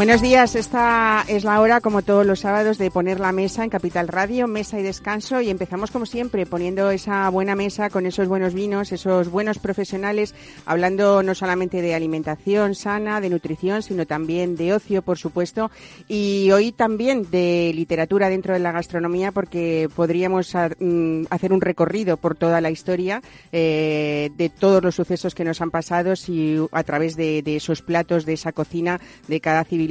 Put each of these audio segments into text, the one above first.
Buenos días, esta es la hora, como todos los sábados, de poner la mesa en Capital Radio, mesa y descanso, y empezamos como siempre poniendo esa buena mesa con esos buenos vinos, esos buenos profesionales, hablando no solamente de alimentación sana, de nutrición, sino también de ocio, por supuesto, y hoy también de literatura dentro de la gastronomía, porque podríamos mm, hacer un recorrido por toda la historia eh, de todos los sucesos que nos han pasado, si a través de, de esos platos, de esa cocina, de cada civilización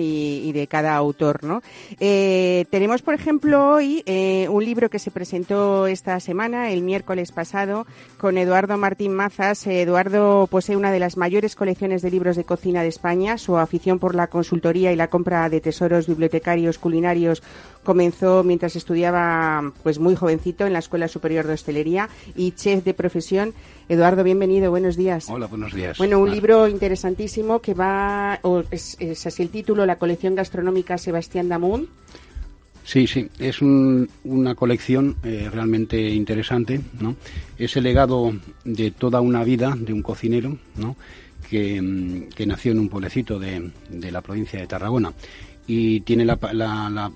y, de cada autor. ¿no? Eh, tenemos, por ejemplo, hoy eh, un libro que se presentó esta semana, el miércoles pasado, con Eduardo Martín Mazas. Eduardo posee una de las mayores colecciones de libros de cocina de España. Su afición por la consultoría y la compra de tesoros bibliotecarios culinarios comenzó mientras estudiaba pues muy jovencito en la Escuela Superior de Hostelería y chef de profesión. Eduardo, bienvenido, buenos días. Hola, buenos días. Bueno, un libro interesantísimo que va, es, así el título, la colección gastronómica Sebastián Damun. Sí, sí, es una colección eh, realmente interesante, ¿no? Es el legado de toda una vida de un cocinero, ¿no? Que, mm, que nació en un pueblecito de, de la provincia de Tarragona y tiene la,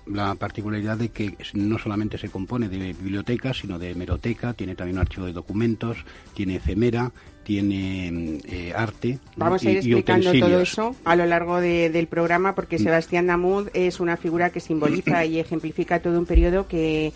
la, particularidad de que no solamente se compone de biblioteca, sino de hemeroteca, tiene también un archivo de documentos, tiene efemera, tiene eh, arte. Vamos a ir explicando todo eso a lo largo del programa porque mm. Sebastián Namud es una figura que simboliza y ejemplifica todo un periodo que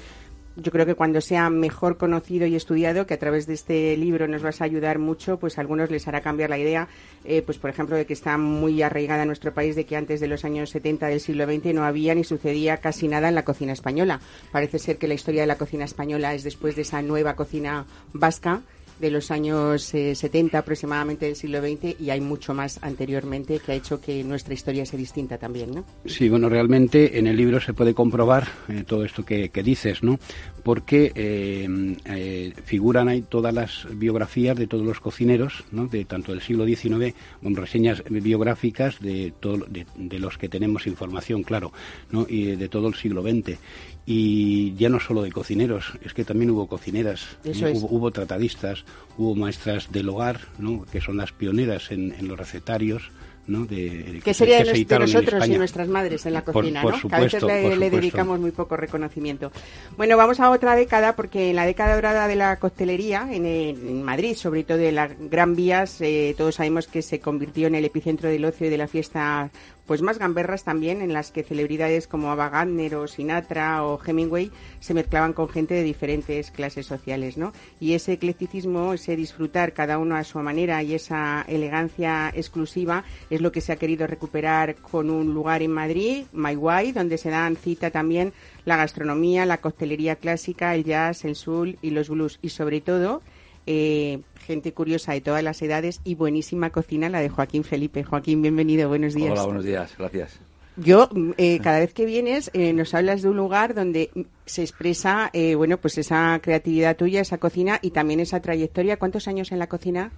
yo creo que cuando sea mejor conocido y estudiado, que a través de este libro nos vas a ayudar mucho, pues a algunos les hará cambiar la idea, eh, pues por ejemplo, de que está muy arraigada en nuestro país, de que antes de los años 70 del siglo XX no había ni sucedía casi nada en la cocina española. Parece ser que la historia de la cocina española es después de esa nueva cocina vasca de los años 70 eh, aproximadamente del siglo XX y hay mucho más anteriormente que ha hecho que nuestra historia sea distinta también, ¿no? Sí, bueno, realmente en el libro se puede comprobar eh, todo esto que, dices, ¿no? Porque eh, figuran ahí todas las biografías de todos los cocineros, ¿no? De tanto del siglo XIX, con reseñas biográficas de, todo, de, los que tenemos información, claro, ¿no? Y de todo el siglo XX y ya no solo de cocineros, es que también hubo cocineras, hubo, tratadistas, hubo maestras del hogar, ¿no? que son las pioneras en, los recetarios. ¿no? De, que sería de, nosotros y nuestras madres en la cocina, ¿no? que a veces le, dedicamos muy poco reconocimiento. Bueno, vamos a otra década, porque en la década dorada de la costelería, en, Madrid, sobre todo en la Gran Vías, eh, todos sabemos que se convirtió en el epicentro del ocio y de la fiesta pues más gamberras también en las que celebridades como Ava Gardner o Sinatra o Hemingway se mezclaban con gente de diferentes clases sociales, ¿no? Y ese eclecticismo, ese disfrutar cada uno a su manera y esa elegancia exclusiva es lo que se ha querido recuperar con un lugar en Madrid, Maiguay, donde se dan cita también la gastronomía, la coctelería clásica, el jazz, el soul y los blues y sobre todo eh, gente curiosa de todas las edades y buenísima cocina, la de Joaquín Felipe. Joaquín, bienvenido, buenos días. Hola, buenos días, gracias. Yo, eh, cada vez que vienes, eh, nos hablas de un lugar donde se expresa, eh, bueno, pues esa creatividad tuya, esa cocina y también esa trayectoria. ¿Cuántos años en la cocina?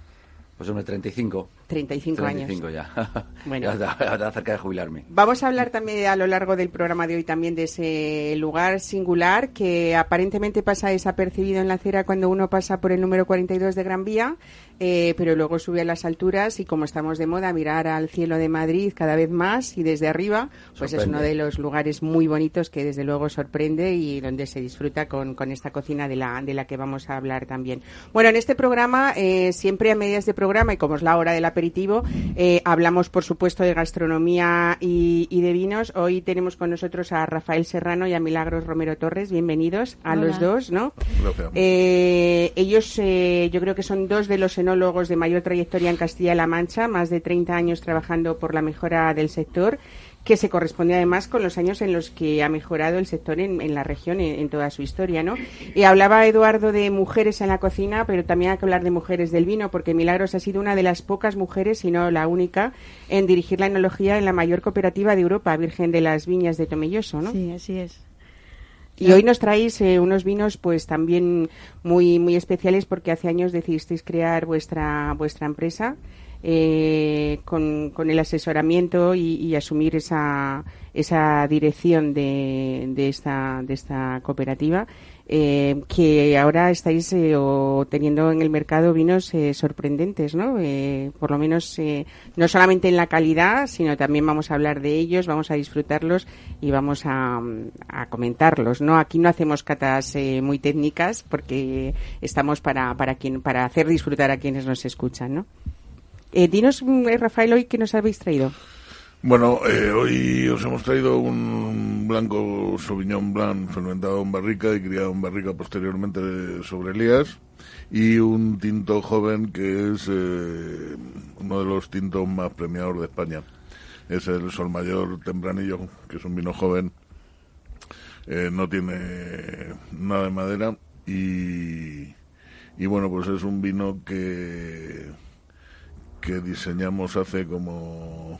Pues hombre, 35. 35, 35 años. ya. Bueno. ya cerca de jubilarme. Vamos a hablar también a lo largo del programa de hoy también de ese lugar singular que aparentemente pasa desapercibido en la acera cuando uno pasa por el número 42 de Gran Vía, eh, pero luego sube a las alturas y como estamos de moda mirar al cielo de Madrid cada vez más y desde arriba, pues es uno de los lugares muy bonitos que desde luego sorprende y donde se disfruta con, con esta cocina de la, de la que vamos a hablar también. Bueno, en este programa, eh, siempre a medias de programa y como es la hora del aperitivo, eh, hablamos por supuesto de gastronomía y, de vinos. Hoy tenemos con nosotros a Rafael Serrano y a Milagros Romero Torres. Bienvenidos a los dos, ¿no? Eh, ellos eh, yo creo que son dos de los enólogos de mayor trayectoria en Castilla-La Mancha, más de 30 años trabajando por la mejora del sector que se corresponde además con los años en los que ha mejorado el sector en, la región en, toda su historia, ¿no? Y hablaba Eduardo de mujeres en la cocina, pero también hay que hablar de mujeres del vino, porque Milagros ha sido una de las pocas mujeres, si no la única, en dirigir la enología en la mayor cooperativa de Europa, Virgen de las Viñas de Tomelloso, ¿no? Sí, así es. Y hoy nos traéis eh, unos vinos pues también muy muy especiales porque hace años decidisteis crear vuestra vuestra empresa eh, con, con, el asesoramiento y, asumir esa, esa dirección de, de, esta, de esta cooperativa. Eh, que ahora estáis eh, teniendo en el mercado vinos eh, sorprendentes, ¿no? por lo menos no solamente en la calidad, sino también vamos a hablar de ellos, vamos a disfrutarlos y vamos a, a comentarlos, ¿no? Aquí no hacemos catas muy técnicas porque estamos para para quien para hacer disfrutar a quienes nos escuchan, ¿no? dinos, Rafael, hoy qué nos habéis traído. Bueno, eh, hoy os hemos traído un blanco Sauvignon Blanc fermentado en barrica y criado en barrica posteriormente sobre Elías y un tinto joven que es eh, uno de los tintos más premiados de España. Es el Sol Mayor Tempranillo, que es un vino joven, eh, no tiene nada de madera y, y bueno, pues es un vino que, que diseñamos hace como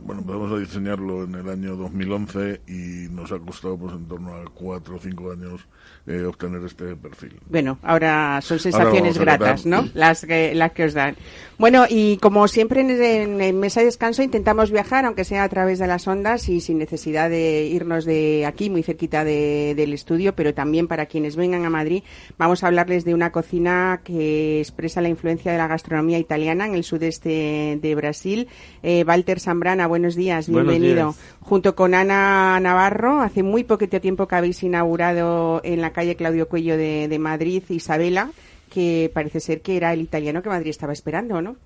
bueno, empezamos a diseñarlo en el año 2011 y nos ha costado pues en torno a cuatro o cinco años eh, obtener este perfil. Bueno, ahora son sensaciones gratas, ¿no? Las que, las que os dan. Bueno, y como siempre en, Mesa de Descanso intentamos viajar, aunque sea a través de las ondas y sin necesidad de irnos de aquí, muy cerquita del estudio, pero también para quienes vengan a Madrid, vamos a hablarles de una cocina que expresa la influencia de la gastronomía italiana en el sudeste de Brasil. Eh, Walter Zambrana, buenos días, bienvenido. Junto con Ana Navarro, hace muy poquito tiempo que habéis inaugurado en la calle Claudio Cuello de, Madrid, Isabela, que parece ser que era el italiano que Madrid estaba esperando, ¿no?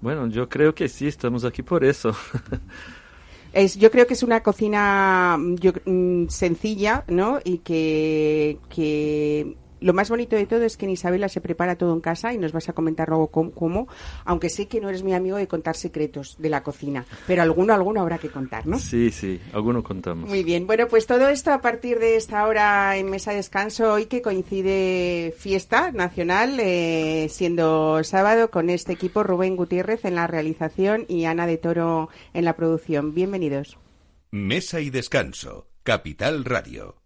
Bueno, yo creo que sí, estamos aquí por eso. Es, yo creo que es una cocina mm, sencilla, ¿no? Y que, que lo más bonito de todo es que en Isabela se prepara todo en casa y nos vas a comentar luego cómo, aunque sé que no eres mi amigo de contar secretos de la cocina, pero alguno, alguno habrá que contar, ¿no? Sí, sí, alguno contamos. Muy bien, bueno, pues todo esto a partir de esta hora en Mesa de Descanso, hoy que coincide fiesta nacional, eh, siendo sábado, con este equipo Rubén Gutiérrez en la realización y Ana de Toro en la producción. Bienvenidos. Mesa y Descanso, Capital Radio.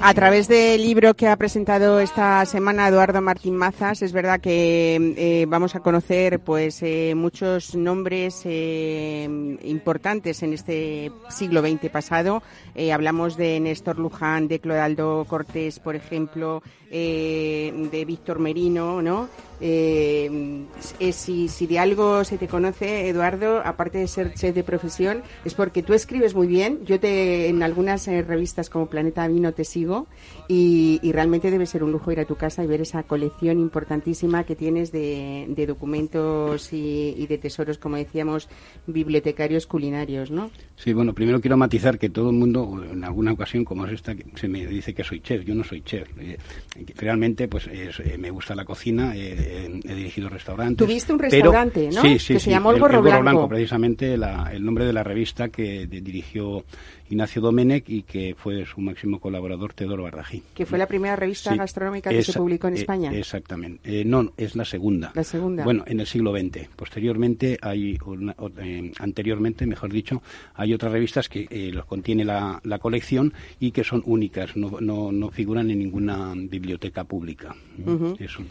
A través del libro que ha presentado esta semana Eduardo Martín Mazas, es verdad que eh, vamos a conocer pues eh, muchos nombres eh, importantes en este siglo XX pasado. Hablamos de Néstor Luján, de Clodaldo Cortés, por ejemplo, de Víctor Merino, ¿no? Eh, si, si, de algo se te conoce, Eduardo, aparte de ser chef de profesión, es porque tú escribes muy bien. Yo te en algunas eh, revistas como Planeta Vino te sigo y, realmente debe ser un lujo ir a tu casa y ver esa colección importantísima que tienes de, documentos y, de tesoros, como decíamos, bibliotecarios culinarios, ¿no? Sí, bueno, primero quiero matizar que todo el mundo, en alguna ocasión como es esta, se me dice que soy chef. Yo no soy chef. Eh, realmente, pues me gusta la cocina he dirigido restaurantes. Tuviste un restaurante, ¿no? Sí, sí, que se llamó El Gorro, Blanco. precisamente el nombre de la revista que dirigió Ignacio Domenech y que fue su máximo colaborador, Teodoro Bardají. Que fue la primera revista gastronómica que se publicó en eh, España. exactamente. no, es la segunda. La segunda. Bueno, en el siglo XX. Posteriormente hay anteriormente, mejor dicho, hay otras revistas que los contiene la, la, colección y que son únicas, no, no, no figuran en ninguna biblioteca pública. Eso.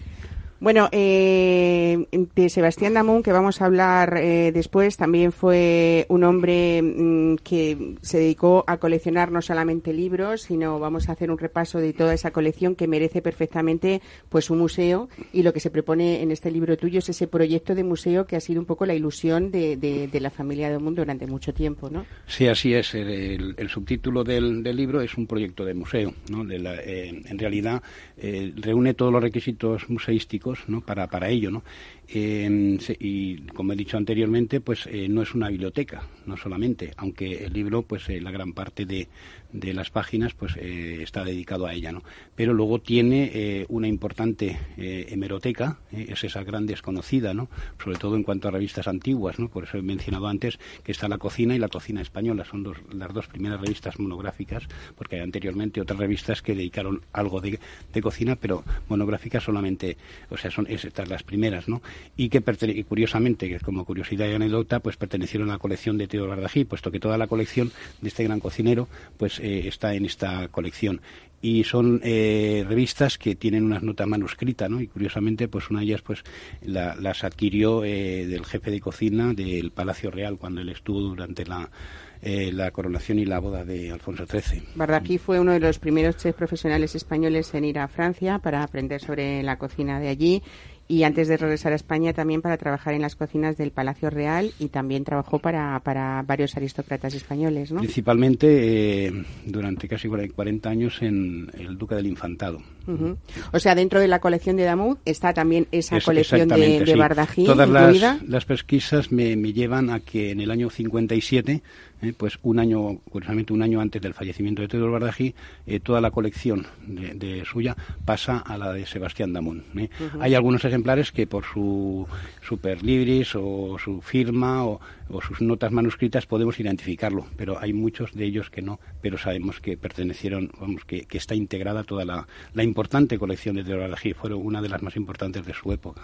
Bueno, eh, de Sebastián Damón, que vamos a hablar eh, después, también fue un hombre mm, que se dedicó a coleccionar no solamente libros, sino vamos a hacer un repaso de toda esa colección que merece perfectamente pues un museo. Y lo que se propone en este libro tuyo es ese proyecto de museo que ha sido un poco la ilusión de, la familia mundo durante mucho tiempo, ¿no? Sí, así es. El, subtítulo del, libro es un proyecto de museo. ¿no? De la, eh, en realidad reúne todos los requisitos museísticos ¿no? para, para ello. ¿no? Y como he dicho anteriormente, pues eh, no es una biblioteca, no solamente, aunque el libro, pues eh, la gran parte de, de las páginas pues eh, está dedicado a ella no pero luego tiene una importante hemeroteca es esa gran desconocida no sobre todo en cuanto a revistas antiguas no por eso he mencionado antes que está la cocina y la cocina española. Son dos, las dos primeras revistas monográficas porque hay anteriormente otras revistas que dedicaron algo de, cocina pero monográficas solamente o sea son estas las primeras no y que curiosamente como curiosidad y anécdota pues pertenecieron a la colección de Teodoro Bardají puesto que toda la colección de este gran cocinero pues eh, está en esta colección y son eh, revistas que tienen una nota manuscrita, ¿no? Y curiosamente, pues una de ellas, pues las adquirió eh, del jefe de cocina del Palacio Real cuando él estuvo durante la la coronación y la boda de Alfonso XIII. Bardaquí fue uno de los primeros chefs profesionales españoles en ir a Francia para aprender sobre la cocina de allí y antes de regresar a España también para trabajar en las cocinas del Palacio Real y también trabajó para, para varios aristócratas españoles, ¿no? Principalmente eh, durante casi 40 años en el Duque del Infantado. O sea, dentro de la colección de Damud está también esa colección de, de Bardají Todas las, las, pesquisas me, me, llevan a que en el año 57 eh, pues un año, curiosamente un año antes del fallecimiento de Teodoro Bardají, eh, toda la colección de, suya pasa a la de Sebastián Damón. Hay algunos ejemplares que por su superlibris o su firma o, sus notas manuscritas podemos identificarlo, pero hay muchos de ellos que no, pero sabemos que pertenecieron, vamos, que, está integrada toda la, importante colección de Teodoro Bardají, fueron una de las más importantes de su época.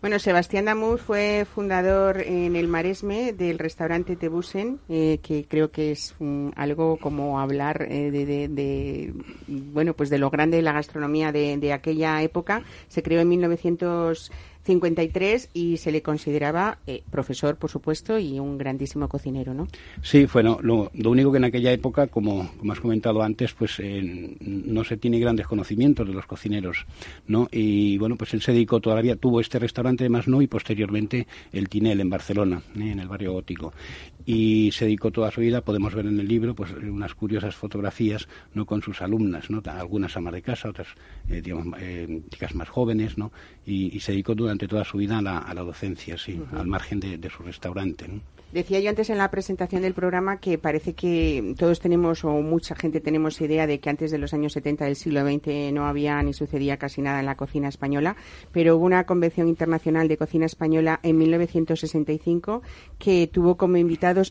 Bueno, Sebastián Damón fue fundador en el Maresme del restaurante Tebusen, que creo que es algo como hablar eh, de, bueno, pues de lo grande de la gastronomía de, aquella época. Se creó en 1900 53 y se le consideraba eh, profesor, por supuesto, y un grandísimo cocinero, ¿no? Sí, bueno, lo, único que en aquella época, como, has comentado antes, pues eh, no se tiene grandes conocimientos de los cocineros, ¿no? Y bueno, pues él se dedicó todavía, tuvo este restaurante de Masnou y posteriormente el Tinel en Barcelona, en el barrio gótico. Y se dedicó toda su vida, podemos ver en el libro, pues unas curiosas fotografías, ¿no? Con sus alumnas, ¿no? Algunas amas de casa, otras, digamos, chicas más jóvenes, ¿no? Y, y se dedicó durante toda su vida a la, a la docencia, sí, al margen de, de su restaurante. ¿no? Decía yo antes en la presentación del programa que parece que todos tenemos, o mucha gente tenemos idea de que antes de los años 70 del siglo XX no había ni sucedía casi nada en la cocina española, pero hubo una convención internacional de cocina española en 1965 que tuvo como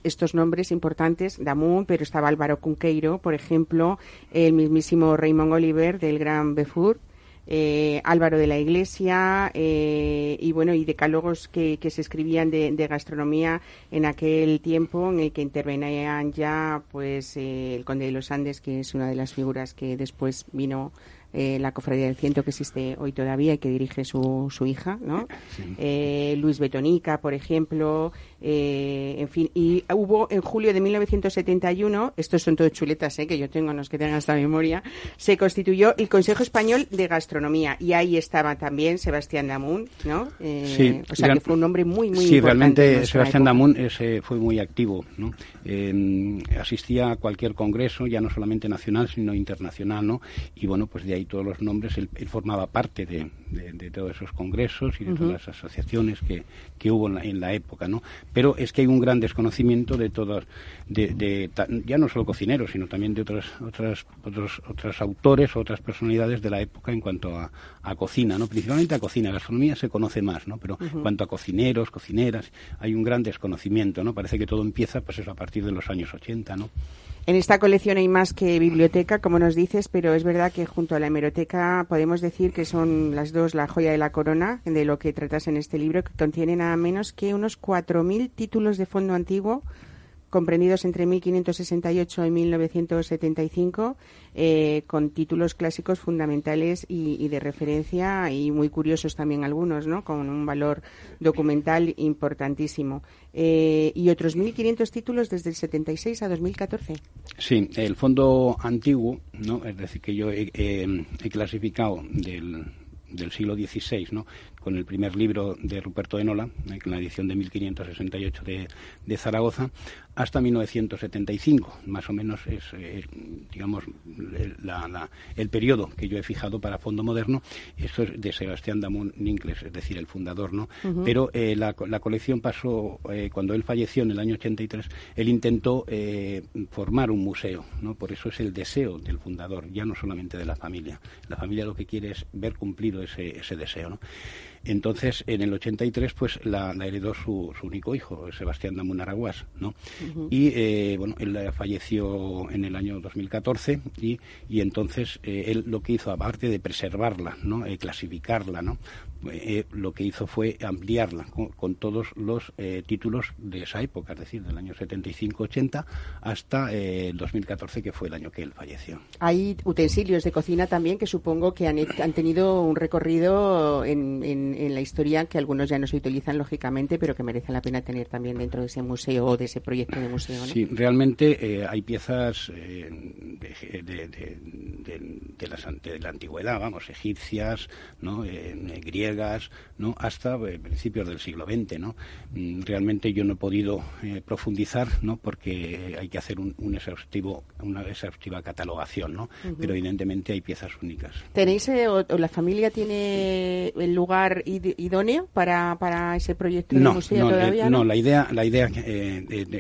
estos nombres importantes, Damun, pero estaba Álvaro Cunqueiro, por ejemplo, el mismísimo Raymond Oliver del Gran Befour, eh, Álvaro de la Iglesia eh, y bueno y decálogos que, que se escribían de, gastronomía en aquel tiempo en el que intervenían ya pues eh, el conde de los Andes que es una de las figuras que después vino la Cofradía del Ciento que existe hoy todavía y que dirige su, su hija, ¿no? Luis Betonica, por ejemplo, eh, en fin, y hubo en julio de 1971, estos son todos chuletas que yo tengo, no es que tengan esta memoria, se constituyó el Consejo Español de Gastronomía y ahí estaba también Sebastián Damun, ¿no? sí, o sea que fue un nombre muy, muy sí, realmente Sebastián Damun fue muy activo, ¿no? asistía a cualquier congreso, ya no solamente nacional, sino internacional, ¿no? Y bueno, pues de ahí todos los nombres, él, formaba parte de, todos esos congresos y de todas las asociaciones que, que hubo en la, época, ¿no? Pero es que hay un gran desconocimiento de todos, de, ya no solo cocineros, sino también de otras, otras, otros, otros autores, otras personalidades de la época en cuanto a, cocina, ¿no? Principalmente a cocina, gastronomía se conoce más, ¿no? Pero en cuanto a cocineros, cocineras, hay un gran desconocimiento, ¿no? Parece que todo empieza, pues eso, a partir de los años 80, ¿no? En esta colección hay más que biblioteca, como nos dices, pero es verdad que junto a la hemeroteca podemos decir que son las dos la joya de la corona de lo que tratas en este libro, que contiene nada menos que unos 4.000 títulos de fondo antiguo comprendidos entre 1568 y 1975, eh, con títulos clásicos fundamentales y, de referencia y muy curiosos también algunos, ¿no? con un valor documental importantísimo. Eh, y otros 1.500 títulos desde el 76 a 2014. Sí, el fondo antiguo, ¿no? es decir, que yo he, he clasificado del, del siglo XVI, ¿no? Con el primer libro de Ruperto de Nola, eh, con la edición de 1568 de, de Zaragoza, hasta 1975. Más o menos es, eh, digamos, el, periodo que yo he fijado para Fondo Moderno. Esto es de Sebastián Damón Nincles, es decir, el fundador, ¿no? Pero eh, la, colección pasó, cuando él falleció en el año 83, él intentó formar un museo, ¿no? Por eso es el deseo del fundador, ya no solamente de la familia. La familia lo que quiere es ver cumplido ese, ese deseo, ¿no? Entonces, en el 83, pues la, heredó su, único hijo, Sebastián Damun Araguas, ¿no? Y, eh, bueno, él falleció en el año 2014 y, y entonces eh, él lo que hizo, aparte de preservarla, ¿no? Eh, clasificarla, ¿no? Eh, lo que hizo fue ampliarla con, todos los eh, títulos de esa época, es decir, del año 75-80 hasta eh, el 2014, que fue el año que él falleció. Hay utensilios de cocina también que supongo que han, han tenido un recorrido en, en, la historia que algunos ya no se utilizan, lógicamente, pero que merece la pena tener también dentro de ese museo o de ese proyecto de museo. Sí, realmente hay piezas de, de, de, la, antigüedad, vamos, egipcias, ¿no? griegas ¿no? hasta eh, principios del siglo XX. ¿no? Mm, realmente yo no he podido eh, profundizar ¿no? porque hay que hacer un, exhaustivo, una exhaustiva catalogación, ¿no? pero evidentemente hay piezas únicas. ¿Tenéis eh, o, la familia tiene el lugar idóneo para, para ese proyecto de museo todavía? no, la idea, la idea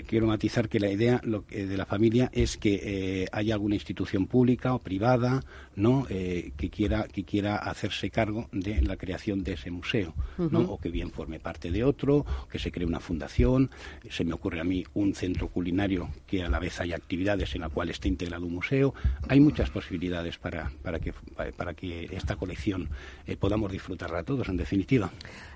quiero matizar que la idea de la familia es que haya alguna institución pública o privada ¿no? que, quiera, que quiera hacerse cargo de la creación de ese museo, ¿no? o que bien forme parte de otro, que se cree una fundación. Se me ocurre a mí un centro culinario que a la vez haya actividades en la cual esté integrado un museo. Hay muchas posibilidades para, para, que, para que esta colección eh, podamos disfrutarla todos, en definitiva.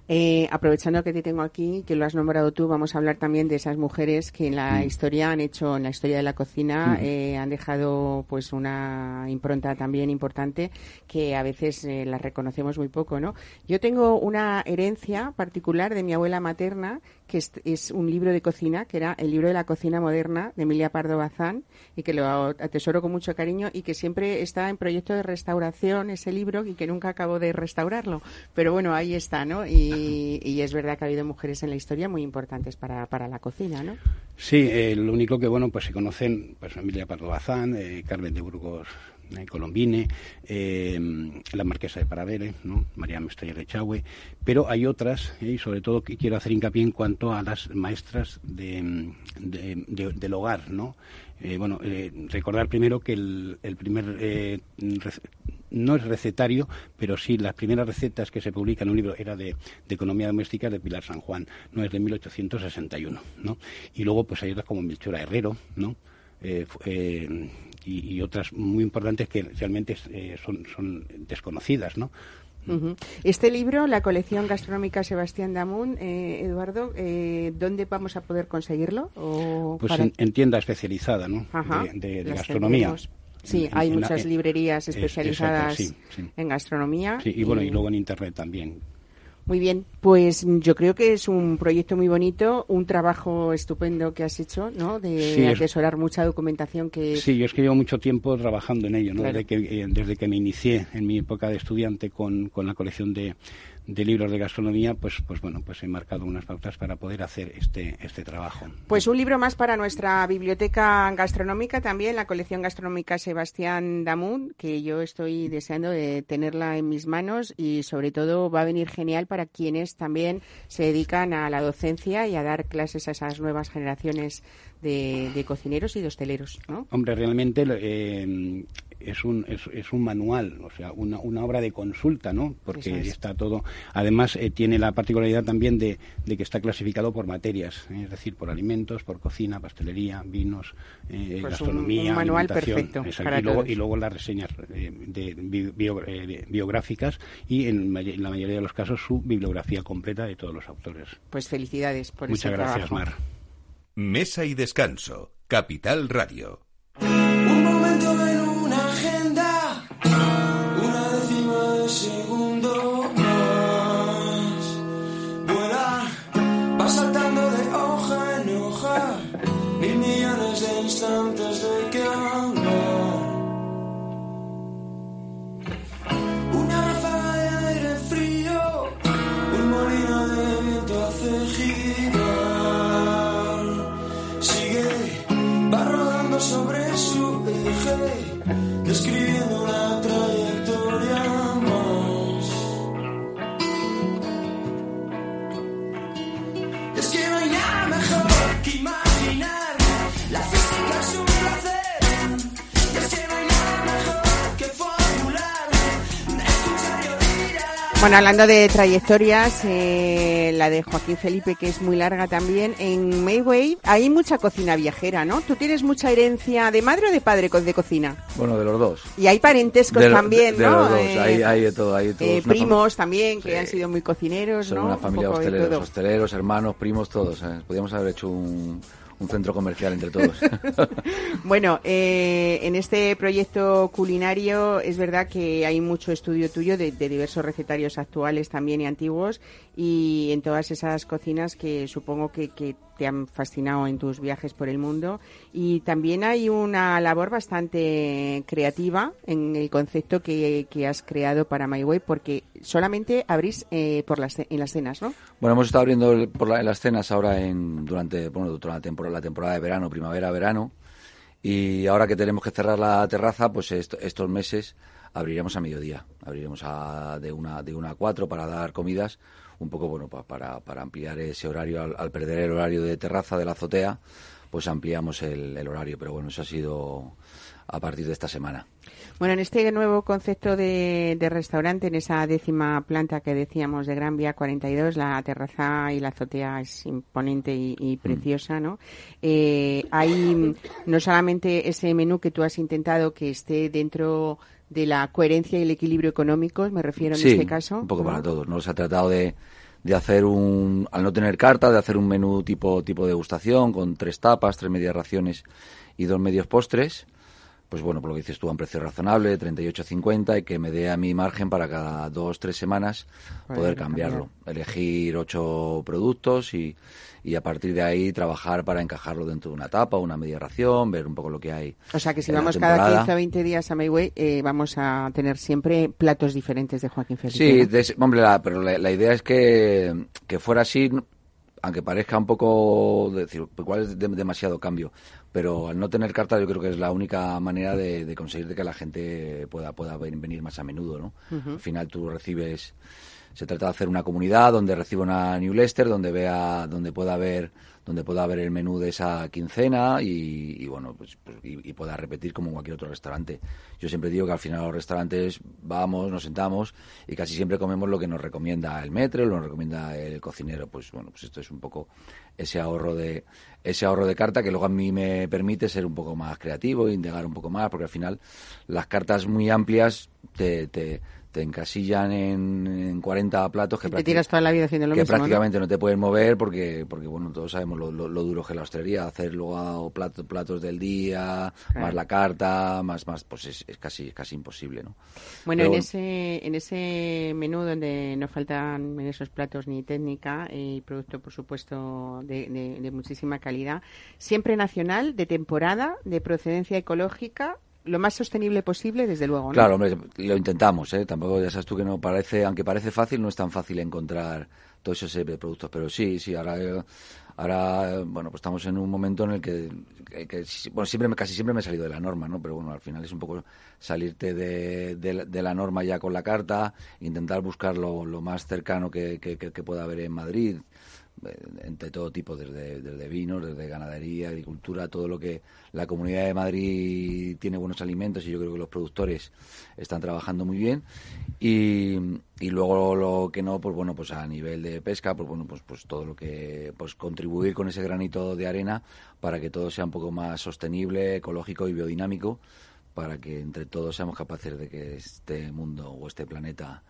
Eh, aprovechando que te tengo aquí, que lo has nombrado tú, vamos a hablar también de esas mujeres que en la mm. historia han hecho, en la historia de la cocina, mm. eh, han dejado pues una impronta también importante que a veces eh, las reconocemos muy poco, ¿no? Yo tengo una herencia particular de mi abuela materna que es, un libro de cocina, que era el libro de la cocina moderna de Emilia Pardo Bazán, y que lo atesoro con mucho cariño y que siempre está en proyecto de restauración ese libro y que nunca acabo de restaurarlo. Pero bueno, ahí está, ¿no? Y, es verdad que ha habido mujeres en la historia muy importantes para, para la cocina, ¿no? Sí, eh, lo único que, bueno, pues se conocen, pues Emilia Pardo Bazán, eh, Carmen de Burgos Colombine, eh, la Marquesa de Paravere, ¿no? María Mestalla de pero hay otras, eh, y sobre todo que quiero hacer hincapié en cuanto a las maestras de, del hogar, ¿no? bueno, recordar primero que el, primer no es recetario, pero sí las primeras recetas que se publican en un libro era de, economía doméstica de Pilar San Juan, no es de 1861, ¿no? Y luego pues hay otras como Melchora Herrero, ¿no? Y, otras muy importantes que realmente eh, son, son desconocidas, ¿no? Este libro, la colección gastronómica Sebastián Damun, eh, Eduardo, eh, ¿dónde vamos a poder conseguirlo? pues en, tienda especializada, ¿no? de, gastronomía. Sí, hay muchas librerías especializadas en gastronomía. Sí, y bueno, y luego en Internet también. Muy bien, pues yo creo que es un proyecto muy bonito, un trabajo estupendo que has hecho, ¿no? De atesorar mucha documentación que... Sí, yo es que llevo mucho tiempo trabajando en ello, ¿no? Desde, que, eh, desde que me inicié en mi época de estudiante con, con la colección de, de libros de gastronomía, pues, pues bueno, pues he marcado unas pautas para poder hacer este, este trabajo. Pues un libro más para nuestra biblioteca gastronómica también, la colección gastronómica Sebastián Damun, que yo estoy deseando de tenerla en mis manos y sobre todo va a venir genial para quienes también se dedican a la docencia y a dar clases a esas nuevas generaciones de, cocineros y de hosteleros, ¿no? Hombre, realmente eh, es un, es, es, un manual, o sea, una, una obra de consulta, ¿no? Porque está todo. Además, eh, tiene la particularidad también de, de, que está clasificado por materias, ¿eh? es decir, por alimentos, por cocina, pastelería, vinos, eh, pues gastronomía. Un, manual perfecto. y, luego, y luego las reseñas de, biográficas y en, la mayoría de los casos su bibliografía completa de todos los autores. Pues felicidades por Muchas gracias, Mar. Mesa y descanso. Capital Radio. Bueno, hablando de trayectorias, eh, la de Joaquín Felipe, que es muy larga también, en Mayway hay mucha cocina viajera, ¿no? ¿Tú tienes mucha herencia de madre o de padre de cocina? Bueno, de los dos. Y hay parentescos también, ¿no? De los dos, hay, hay, de todo. Hay eh, primos también, que han sido muy cocineros, Son ¿no? una familia de hosteleros, hosteleros, hermanos, primos, todos. ¿eh? Podríamos haber hecho un un centro comercial entre todos. bueno, eh, en este proyecto culinario es verdad que hay mucho estudio tuyo de, diversos recetarios actuales también y antiguos y en todas esas cocinas que supongo que, que te han fascinado en tus viajes por el mundo. Y también hay una labor bastante creativa en el concepto que, has creado para My Way, porque solamente abrís eh, por las, en las cenas, ¿no? Bueno, hemos estado abriendo por en las cenas ahora en, durante, bueno, durante la, temporada, la temporada de verano, primavera-verano. Y ahora que tenemos que cerrar la terraza, pues estos meses abriremos a mediodía. Abriremos a, de, una, de una a cuatro para dar comidas un poco bueno para, para ampliar ese horario al, perder el horario de terraza de la azotea pues ampliamos el, horario pero bueno eso ha sido a partir de esta semana bueno, en este nuevo concepto de, restaurante, en esa décima planta que decíamos de Gran Vía 42, la terraza y la azotea es imponente y, mm. preciosa, ¿no? Eh, hay no solamente ese menú que tú has intentado que esté dentro de la coherencia y el equilibrio económico, me refiero en este caso. un poco para todos. ¿no? Se ha tratado de, de hacer un, al no tener carta, de hacer un menú tipo, tipo degustación con tres tapas, tres medias raciones y dos medios postres. Pues bueno, por lo que dices tú, a un precio razonable, 38.50 y que me dé a mi margen para cada dos, tres semanas poder cambiarlo. Elegir ocho productos y, y a partir de ahí trabajar para encajarlo dentro de una etapa, una media ración, ver un poco lo que hay. O sea que si vamos cada 15 o 20 días a Mayway, eh, vamos a tener siempre platos diferentes de Joaquín Felipe. Sí, hombre, pero la, idea es que, que fuera así, aunque parezca un poco, decir, igual es demasiado cambio, pero al no tener carta yo creo que es la única manera de, conseguir que la gente pueda, pueda venir más a menudo, ¿no? Al final tú recibes se trata de hacer una comunidad donde reciba una newsletter, donde vea, donde pueda ver, donde pueda ver el menú de esa quincena y, bueno, pues, pues y, pueda repetir como en cualquier otro restaurante. Yo siempre digo que al final los restaurantes vamos, nos sentamos y casi siempre comemos lo que nos recomienda el metro, lo que nos recomienda el cocinero. Pues bueno, pues esto es un poco ese ahorro de ese ahorro de carta que luego a mí me permite ser un poco más creativo, indagar un poco más, porque al final las cartas muy amplias te, te te encasillan en, en 40 platos que, te tiras toda la vida haciendo lo que mismo, prácticamente ¿no? te puedes mover porque porque bueno todos sabemos lo, lo, duro que es la hostelería hacer luego platos, platos del día más la carta más más pues es, casi casi imposible no bueno en ese en ese menú donde no faltan en esos platos ni técnica y producto por supuesto de, de muchísima calidad siempre nacional de temporada de procedencia ecológica lo más sostenible posible, desde luego. ¿no? Claro, hombre, lo intentamos, ¿eh? Tampoco, ya sabes tú que no parece, aunque parece fácil, no es tan fácil encontrar todos esos productos. Pero sí, sí, ahora, ahora bueno, pues estamos en un momento en el que, bueno, siempre, casi siempre me he salido de la norma, ¿no? Pero bueno, al final es un poco salirte de, de, la norma ya con la carta, intentar buscar lo, lo más cercano que, que, pueda haber en Madrid eh, entre todo tipo, desde, desde vinos, desde ganadería, agricultura, todo lo que la Comunidad de Madrid tiene buenos alimentos y yo creo que los productores están trabajando muy bien. Y, y luego lo que no, pues bueno, pues a nivel de pesca, pues bueno, pues, pues todo lo que, pues contribuir con ese granito de arena para que todo sea un poco más sostenible, ecológico y biodinámico, para que entre todos seamos capaces de que este mundo o este planeta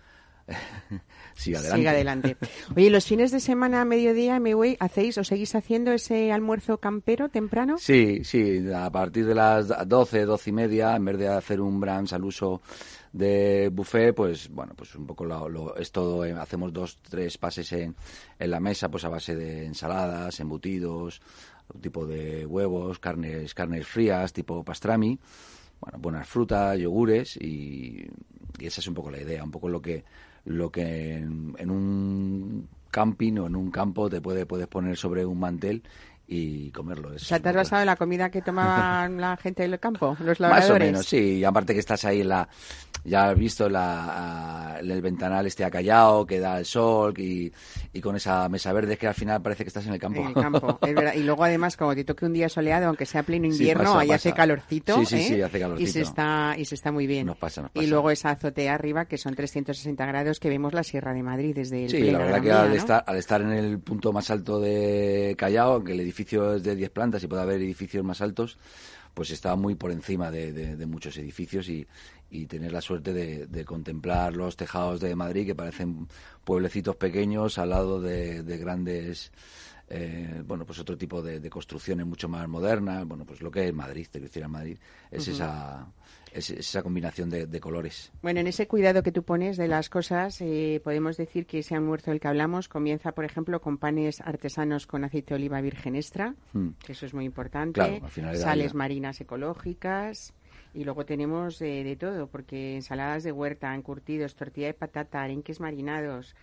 siga adelante. Siga adelante. Oye, los fines de semana a mediodía, me voy, ¿hacéis o seguís haciendo ese almuerzo campero temprano? Sí, sí, a partir de las 12, 12 y media, en vez de hacer un brunch al uso de buffet, pues bueno, pues un poco lo, lo- es todo, eh, hacemos dos, tres pases en, en la mesa, pues a base de ensaladas, embutidos, tipo de huevos, carnes, carnes frías, tipo pastrami, bueno, buenas frutas, yogures y, y esa es un poco la idea, un poco lo que lo que en, en un camping o en un campo te puede puedes poner sobre un mantel y comerlo. O sea, ¿te has basado en la comida que tomaban la gente del campo, los más o labradores? menos, sí. Y aparte que estás ahí en la... Ya has visto la, el ventanal este acallado, que da el sol y, y con esa mesa verde es que al final parece que estás en el campo. En el campo, es verdad. Y luego además, como te toque un día soleado, aunque sea pleno Sí, invierno, pasa, ahí hace calorcito. Sí, sí, ¿eh? sí, hace Y calorcito. se está, y se está muy bien. Nos pasa, nos Y luego esa azotea arriba, que son 360 grados, que vemos la Sierra de Madrid desde el Sí, pleno la verdad que al, ¿no? estar, al estar en el punto más alto de Callao, aunque el edificio es de 10 plantas y puede haber edificios más altos, pues está muy por encima de, de- de muchos edificios y, y tener la suerte de, de contemplar los tejados de Madrid, que parecen pueblecitos pequeños al lado de, de grandes, eh, bueno, pues otro tipo de, de construcciones mucho más modernas, bueno, pues lo que es Madrid, te decir, en Madrid, es esa, es esa combinación de, de colores. Bueno, en ese cuidado que tú pones de las cosas, eh, podemos decir que ese almuerzo del que hablamos comienza, por ejemplo, con panes artesanos con aceite de oliva virgen extra, Mm. que eso es muy importante, Claro, al final era sales marinas ecológicas y luego tenemos eh, de todo, porque ensaladas de huerta, encurtidos, tortilla de patata, arenques marinados,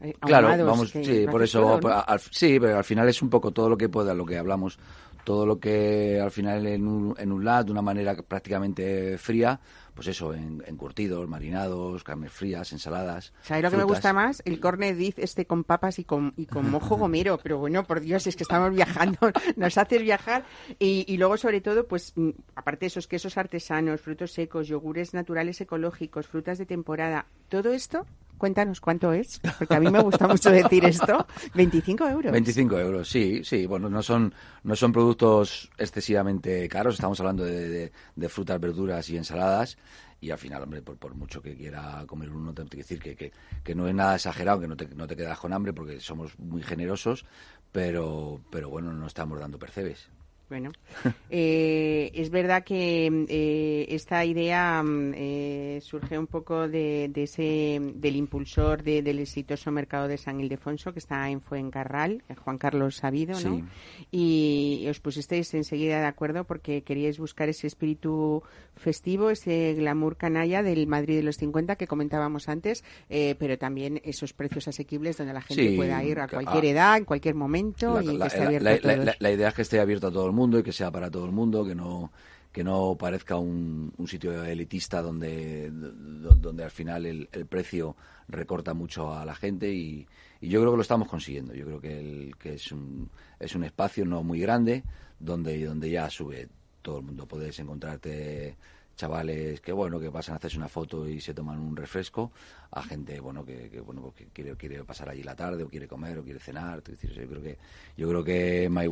eh, Claro, ahumados, vamos, que sí, por eso, todo, ¿no? al- sí, pero al final es un poco todo lo que pueda, lo que hablamos, todo lo que al final en un, en un lat, de una manera prácticamente fría, pues eso, en, encurtidos, marinados, carnes frías, ensaladas. ¿Sabes lo que me gusta más? El corned beef este con papas y con, y con mojo gomero. Pero bueno, por Dios, es que estamos viajando, nos haces viajar. Y, y luego, sobre todo, pues, mm, aparte de esos quesos artesanos, frutos secos, yogures naturales ecológicos, frutas de temporada, todo esto, cuéntanos cuánto es, porque a mí me gusta mucho decir esto, 25 euros. 25 euros, sí, sí. Bueno, no son, no son productos excesivamente caros. Estamos hablando de, de- de frutas, verduras y ensaladas. Y al final, hombre, por, por mucho que quiera comer uno, te tengo que decir que, que, que no es nada exagerado, que no te, no te quedas con hambre porque somos muy generosos. Pero, pero bueno, no estamos dando percebes. Bueno, eh, es verdad que eh, esta idea mm, eh, surge un poco de, de ese del impulsor de- del exitoso mercado de San Ildefonso que está en Fuencarral, eh, Juan Carlos Sabido, ¿no? Sí. Y os pusisteis enseguida de acuerdo porque queríais buscar ese espíritu festivo, ese glamour canalla del Madrid de los 50 que comentábamos antes, eh, pero también esos precios asequibles donde la gente Sí, pueda ir a cualquier ah, edad, en cualquier momento La- y que la- esté abierto la- a todos. la- la idea es que esté abierto a todo el mundo y que sea para todo el mundo, que no que no parezca un, un sitio elitista donde do- donde al final el, el precio recorta mucho a la gente y, y yo creo que lo estamos consiguiendo. Yo creo que, el, que es un es un espacio no muy grande donde donde ya sube todo el mundo. Puedes encontrarte chavales que bueno que pasan a hacerse una foto y se toman un refresco a gente bueno que, que, bueno pues que quiere quiere pasar allí la tarde o quiere comer o quiere cenar decir, yo creo que yo creo que My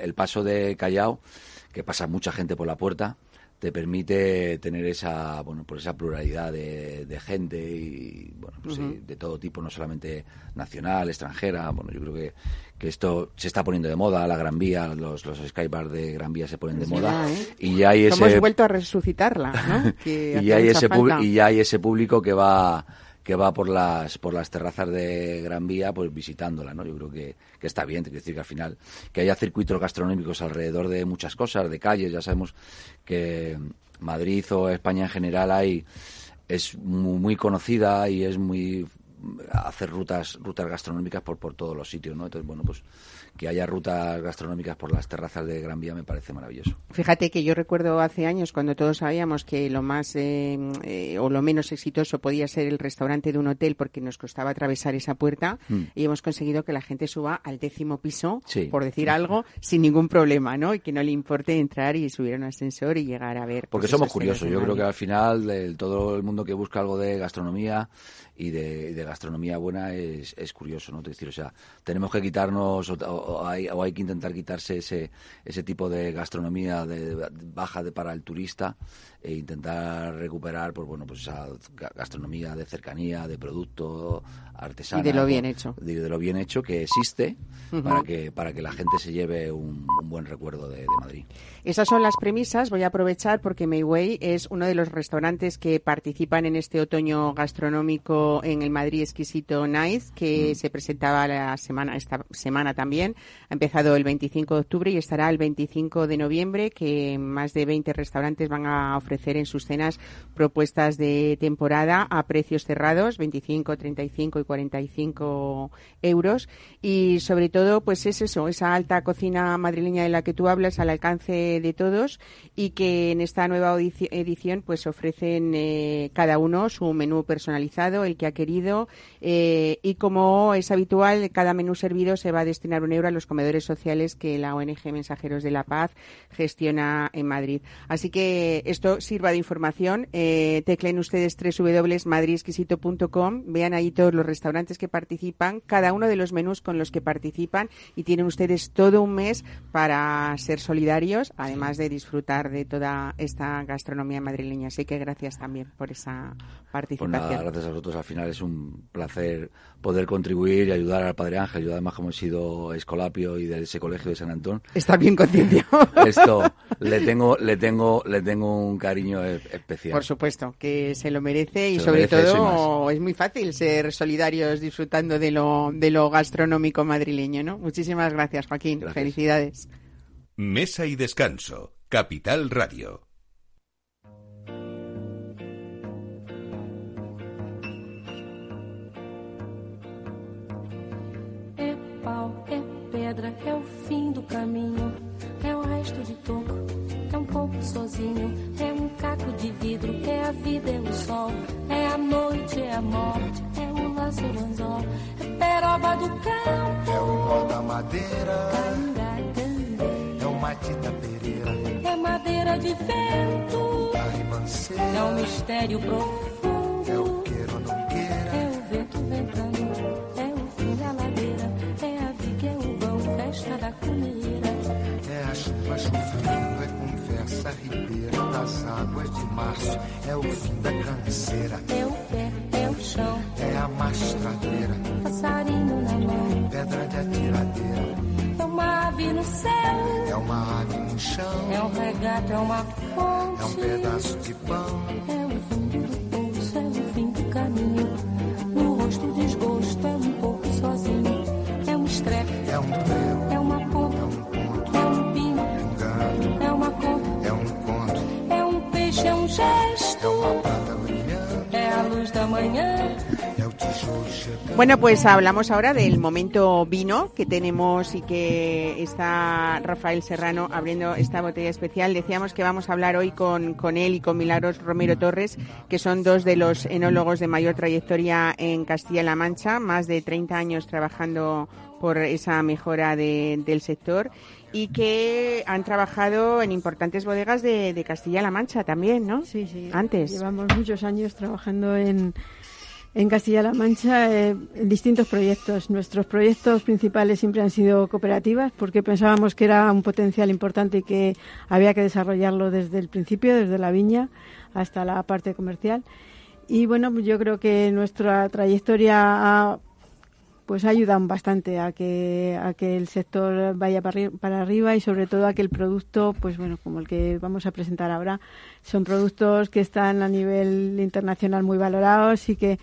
el paso de Callao que pasa mucha gente por la puerta te permite tener esa bueno pues esa pluralidad de, de gente y bueno pues, sí, de todo tipo no solamente nacional extranjera bueno yo creo que, que esto se está poniendo de moda la Gran Vía los los skybars de Gran Vía se ponen de moda ¿eh? y ya hay ese Hemos vuelto a resucitarla, ¿no? Que y ya hay ese y ya hay ese público que va que va por las por las terrazas de Gran Vía pues visitándola no yo creo que, que está bien decir que al final que haya circuitos gastronómicos alrededor de muchas cosas de calles ya sabemos que Madrid o España en general hay es muy, muy conocida y es muy hacer rutas rutas gastronómicas por por todos los sitios no entonces bueno pues que haya rutas gastronómicas por las terrazas de Gran Vía me parece maravilloso. Fíjate que yo recuerdo hace años cuando todos sabíamos que lo más eh, eh, o lo menos exitoso podía ser el restaurante de un hotel porque nos costaba atravesar esa puerta Mm. y hemos conseguido que la gente suba al décimo piso, Sí. por decir algo, sin ningún problema, ¿no? Y que no le importe entrar y subir a un ascensor y llegar a ver. Porque pues, somos esos cenas curiosos. Yo creo que al final el- todo el mundo que busca algo de gastronomía y de, de gastronomía buena es, es curioso, ¿no? Es decir, o sea, tenemos que quitarnos o, hay, o hay que intentar quitarse ese, ese tipo de gastronomía de, de- baja de, para el turista e intentar recuperar, pues bueno, pues esa ga- gastronomía de cercanía, de producto Y de lo bien hecho. De, de lo bien hecho que existe para que para que la gente se lleve un, un buen recuerdo de, de Madrid. Esas son las premisas. Voy a aprovechar porque Mayway es uno de los restaurantes que participan en este otoño gastronómico en el Madrid Exquisito Night, que se presentaba la semana, esta semana también. Ha empezado el 25 de octubre y estará el 25 de noviembre, que más de 20 restaurantes van a ofrecer en sus cenas propuestas de temporada a precios cerrados, 25, 35 y 45 euros. Y sobre todo, pues es eso, esa alta cocina madrileña de la que tú hablas al alcance de todos y que en esta nueva edición pues ofrecen eh, cada uno su menú personalizado, el que ha querido eh, y como es habitual, cada menú servido se va a destinar un euro a los comedores sociales que la ONG Mensajeros de la Paz gestiona en Madrid. Así que esto sirva de información. Eh, tecleen ustedes www.madridexquisito.com, vean ahí todos los restaurantes que participan, cada uno de los menús con los que participan y tienen ustedes todo un mes para ser solidarios, además de disfrutar de toda esta gastronomía madrileña. Así que gracias también por esa Pues participación. nada, gracias a vosotros. Al final es un placer poder contribuir y ayudar al Padre Ángel. Yo además como he sido escolapio y de ese colegio de San Antón, Está bien concienciado. esto le tengo, le tengo, le tengo un cariño e- especial. Por supuesto, que se lo merece y Se sobre merece todo es muy fácil ser solidarios disfrutando de lo, de lo gastronómico madrileño, ¿no? Muchísimas gracias, Joaquín. Gracias. Felicidades. Mesa y descanso. Capital Radio. É pau, é pedra, é o fim do caminho, é o resto de toco, é um pouco sozinho, é um caco de vidro, é a vida, é o sol, é a noite, é a morte, é o anzol, é peroba do campo, É o nó da madeira, cangacandê, é o Matita Pereira, é madeira de vento, a é um mistério profundo. é o queira ou não queira, É o vento ventando, é o fim da ladeira, é a viga, é o vão, festa da comeira. é a chuva sofrendo, é conversa ribeira. Das águas de março, é o fim da canseira, É o pé, é chão, é a mastradeira, passarinho na mão. pedra de atiradeira, É uma ave no céu, é uma ave no chão, é um regato, é uma fonte. é um pedaço de pão, É o fundo do poço, é o fim do caminho. No rosto desgosto, é um pouco sozinho. É um estrepe, é um prego, é uma é ponta, um ponto, é um pino, um galo, é uma conta, é um conto, é um peixe, é um é gesto. uma prata brilhante, Bueno, pues hablamos ahora del momento vino que tenemos y que está Rafael Serrano abriendo esta botella especial. Decíamos que vamos a hablar hoy con, con él y con Milagros Romero Torres, que son dos de los enólogos de mayor trayectoria en Castilla-La Mancha, más de 30 años trabajando por esa mejora de- del sector y que han trabajado en importantes bodegas de, de Castilla-La Mancha también, ¿no? Sí, sí. Antes. Llevamos muchos años trabajando en, en Castilla-La Mancha eh, en distintos proyectos. Nuestros proyectos principales siempre han sido cooperativas porque pensábamos que era un potencial importante y que había que desarrollarlo desde el principio, desde la viña hasta la parte comercial. Y bueno, yo creo que nuestra trayectoria ha pues ayudan bastante a que a que el sector vaya para, arri- para arriba y sobre todo a que el producto pues bueno como el que vamos a presentar ahora son productos que están a nivel internacional muy valorados y que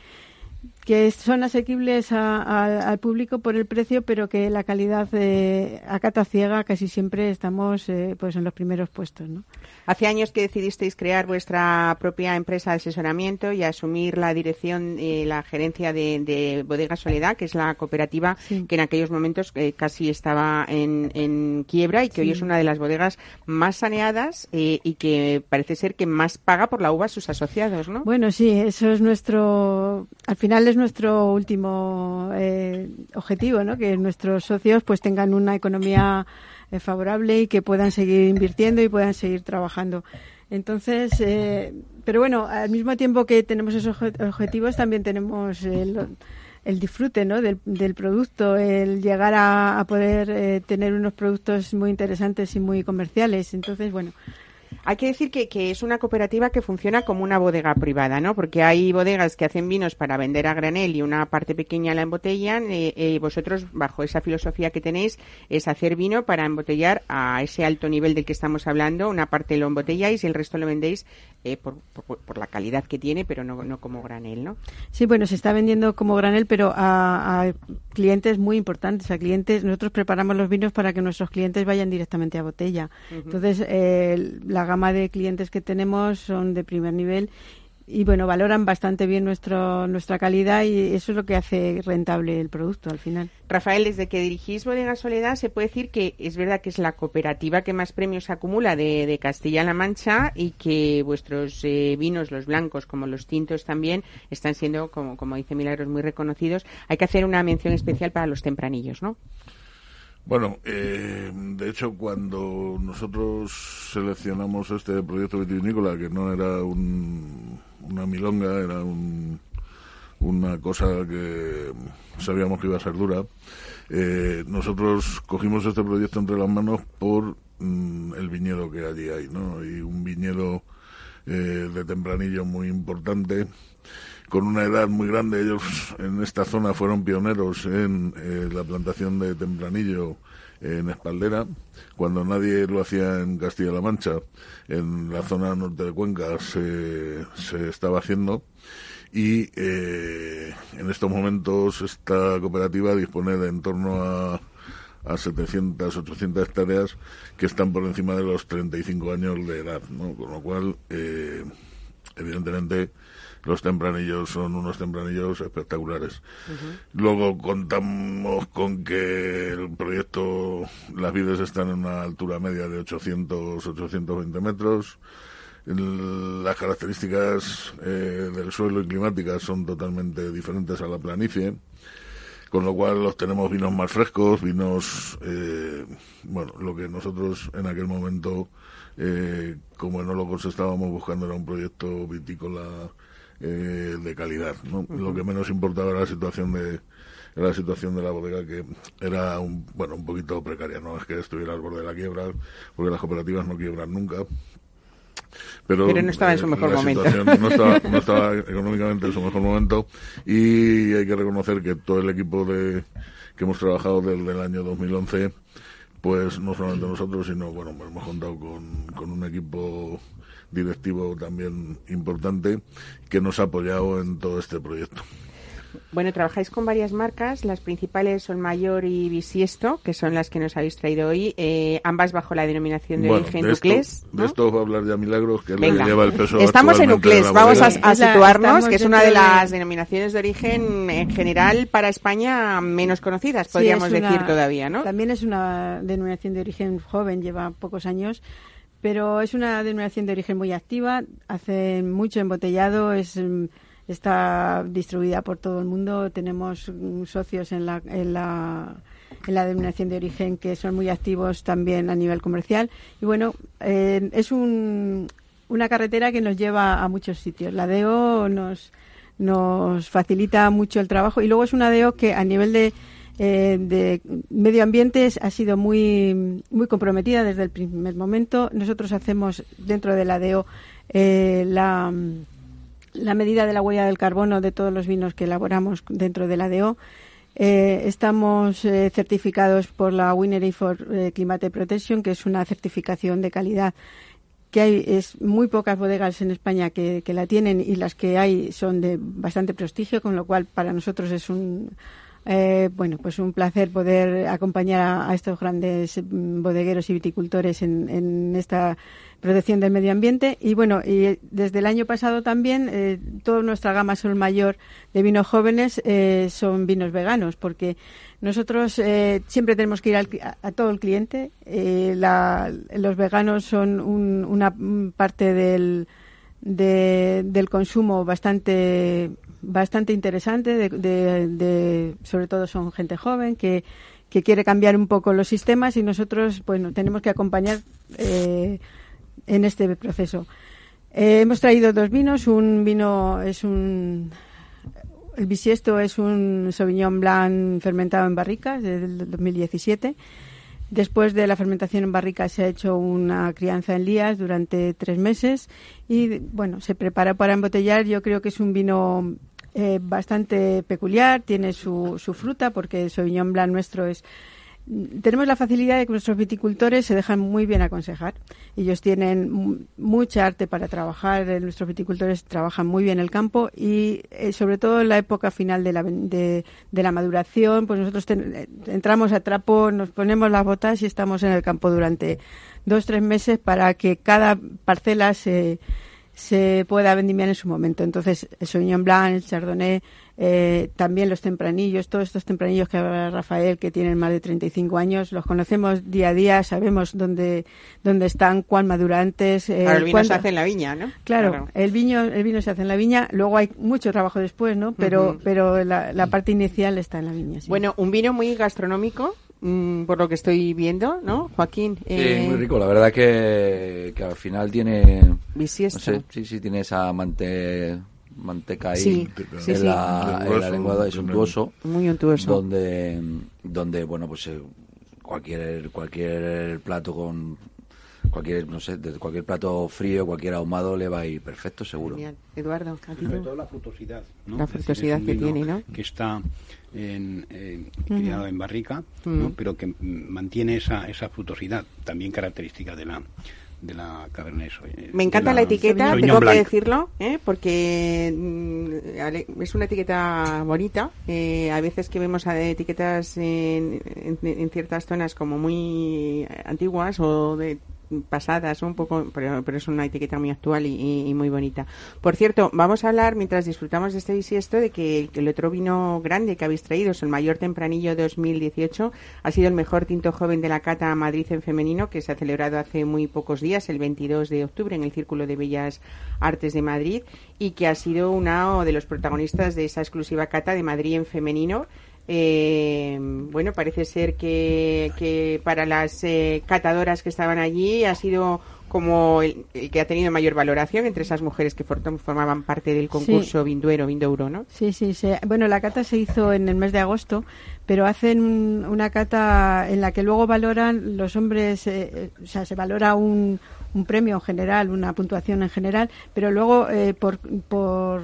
que son asequibles a- a- al público por el precio, pero que la calidad eh, a cata ciega casi siempre estamos eh, pues en los primeros puestos, ¿no? Hace años que decidisteis crear vuestra propia empresa de asesoramiento y asumir la dirección y la gerencia de, de Bodega Soledad, que es la cooperativa que en aquellos momentos eh, casi estaba en, en quiebra y que hoy es una de las bodegas más saneadas eh, y que parece ser que más paga por la uva a sus asociados, ¿no? Bueno, sí, eso es nuestro, al final es nuestro último eh, objetivo, ¿no? Que nuestros socios pues tengan una economía eh, favorable y que puedan seguir invirtiendo y puedan seguir trabajando. Entonces, eh, pero bueno, al mismo tiempo que tenemos esos obje- objetivos, también tenemos el, el disfrute ¿no? del, del producto, el llegar a, a poder eh, tener unos productos muy interesantes y muy comerciales. Entonces, bueno, Hay que decir que, que es una cooperativa que funciona como una bodega privada, ¿no? Porque hay bodegas que hacen vinos para vender a granel y una parte pequeña la embotellan. eh, eh, vosotros, bajo esa filosofía que tenéis, es hacer vino para embotellar a ese alto nivel del que estamos hablando. Una parte lo embotelláis y el resto lo vendéis eh, por, por- por la calidad que tiene, pero no, no como granel, ¿no? Sí, bueno, se está vendiendo como granel, pero a, a clientes muy importantes, a clientes. Nosotros preparamos los vinos para que nuestros clientes vayan directamente a botella. Ujú. Entonces, eh, la gama de clientes que tenemos son de primer nivel y, bueno, valoran bastante bien nuestro, nuestra calidad y eso es lo que hace rentable el producto al final. Rafael, desde que dirigís Bodega Soledad, se puede decir que es verdad que es la cooperativa que más premios acumula de, de Castilla-La Mancha y que vuestros eh, vinos, los blancos como los tintos también, están siendo, como, como dice Milagros, muy reconocidos. Hay que hacer una mención especial para los tempranillos, ¿no? Bueno, eh, de hecho, cuando nosotros seleccionamos este proyecto vitivinícola, que no era un- una milonga, era un- una cosa que sabíamos que iba a ser dura, eh, nosotros cogimos este proyecto entre las manos por mm, el viñedo que allí hay, ¿no? Y un viñedo eh, de tempranillo muy importante, con una edad muy grande. Ellos en esta zona fueron pioneros en eh, la plantación de tempranillo en Espaldera, cuando nadie lo hacía en Castilla-La Mancha, en la zona norte de Cuenca se, se estaba haciendo. Y eh, en estos momentos esta cooperativa dispone de en torno a, a 700, 800 hectáreas que están por encima de los 35 años de edad, ¿no? Con lo cual, eh, evidentemente, los tempranillos son unos tempranillos espectaculares. Luego contamos con que el proyecto, las vides están en una altura media de 800, 820 metros. El- Las características eh, del suelo y climáticas son totalmente diferentes a la planicie, con lo cual los tenemos vinos más frescos, vinos, eh, bueno, lo que nosotros en aquel momento, eh, como enólogos estábamos buscando era un proyecto vitícola eh, de calidad, ¿no? Lo que menos importaba era la situación de era la situación de la bodega que era un bueno un poquito precaria, no es que estuviera al borde de la quiebra, porque las cooperativas no quiebran nunca. Pero, Pero no estaba en su eh, mejor momento. No estaba, no estaba económicamente en su mejor momento y hay que reconocer que todo el equipo de que hemos trabajado desde el año 2011 pues no solamente nosotros, sino bueno, pues hemos contado con, con un equipo directivo también importante que nos ha apoyado en todo este proyecto. Bueno, trabajáis con varias marcas, las principales son Mayor y Bisiesto, que son las que nos habéis traído hoy, eh, ambas bajo la denominación de Bueno, origen de esto, de esto va a hablar ya Milagros, que es la Venga. que lleva el peso Estamos en actualmente de Uclés, la vamos a, situarnos, que es una de de- las denominaciones de origen en general para España menos conocidas, Sí, podríamos una- decir todavía, ¿no? También es una denominación de origen joven, lleva pocos años, pero es una denominación de origen muy activa, hace mucho embotellado, es está distribuida por todo el mundo, tenemos mm, socios en la, en la en la denominación de origen que son muy activos también a nivel comercial. Y bueno eh, es un, una carretera que nos lleva a muchos sitios. La DEO nos nos facilita mucho el trabajo. Y luego es una DEO que a nivel de, eh, de medio ambiente ha sido muy, muy comprometida desde el primer momento. Nosotros hacemos dentro de la DEO eh, la, la medida de la huella del carbono de todos los vinos que elaboramos dentro de la DEO. Eh, estamos eh, certificados por la Winery for eh, Climate Protection, que es una certificación de calidad que hay es muy pocas bodegas en España que, que la tienen y las que hay son de bastante prestigio, con lo cual para nosotros es un eh, bueno, pues un placer poder acompañar a, estos grandes mm, bodegueros y viticultores en, esta protección del medio ambiente. Y bueno, y desde el año pasado también eh, toda nuestra gama Sol Mayor de vinos jóvenes eh, son vinos veganos, porque nosotros eh, siempre tenemos que ir al a, todo el cliente. Eh, la- los veganos son un- una parte del, de- del consumo bastante bastante interesante de, sobre todo son gente joven que quiere cambiar un poco los sistemas y nosotros bueno tenemos que acompañar eh, en este proceso Eh, hemos traído dos vinos un vino es un el bisiesto es un Sauvignon Blanc fermentado en barricas del 2017 Después de la fermentación en barrica se ha hecho una crianza en lías durante tres meses y bueno, se prepara para embotellar. Yo creo que es un vino eh, bastante peculiar, tiene su, su fruta porque el Sauvignon Blanc nuestro es tenemos la facilidad de que nuestros viticultores se dejan muy bien aconsejar. Ellos tienen mu- mucha arte para trabajar, eh, nuestros viticultores trabajan muy bien el campo y eh, sobre todo en la época final de la, de, de la maduración, pues nosotros ten- entramos a trapo, nos ponemos las botas y estamos en el campo durante dos, tres meses para que cada parcela se, se pueda vendimiar en su momento. Entonces, el Sauvignon Blanc, el Chardonnay, eh, también los tempranillos, todos estos tempranillos que habla Rafael, que tienen más de 35 años, los conocemos día a día, sabemos dónde, dónde están, cuán madurantes. eh, Claro, el vino cuánto- se hace en la viña, ¿no? Claro, el vino, el vino se hace en la viña, luego hay mucho trabajo después, ¿no? Pero, pero la, la parte inicial está en la viña. sí. Bueno, un vino muy gastronómico, mm, por lo que estoy viendo, ¿no, Joaquín? Sí, Eh, muy rico. La verdad que, que al final tiene... Bisiesto. No sé, sí, sí, tiene esa mante- manteca ahí Sí, sí, en, sí. La, en la lengua, es untuoso. Muy untuoso. Donde, donde bueno, pues eh, cualquier, cualquier plato con... Cualquier, no sé, desde cualquier plato frío, cualquier ahumado le va a ir perfecto, seguro. Genial. Eduardo, ¿a ti Sobre todo la frutosidad. ¿no? La frutosidad que tiene, ¿no? Que está en, criado en barrica, pero que mm, mantiene esa, esa frutosidad, también característica de la de la Cabernet Sauvignon. Me encanta la etiqueta, Sauvignon tengo que decirlo, ¿eh? porque mm, es una etiqueta bonita. Eh, a veces que vemos etiquetas en, en- en ciertas zonas como muy antiguas o de pasadas un poco pero, pero es una etiqueta muy actual y, muy bonita. Por cierto vamos a hablar mientras disfrutamos de este bisiesto de que el, otro vino grande que habéis traído es el mayor tempranillo 2018 ha sido el mejor tinto joven de la cata Madrid en femenino que se ha celebrado hace muy pocos días el 22 de octubre en el Círculo de Bellas Artes de Madrid y que ha sido uno de los protagonistas de esa exclusiva cata de Madrid en femenino eh, bueno, parece ser que, que para las eh, catadoras que estaban allí ha sido como el, el que ha tenido mayor valoración entre esas mujeres que for- formaban parte del concurso Vinduero, Vindouro, ¿no? Sí, sí, se- bueno, la cata se hizo en el mes de agosto, pero hacen un- una cata en la que luego valoran los hombres, eh, o sea, se valora un, un premio en general, una puntuación en general, pero luego eh, por, por,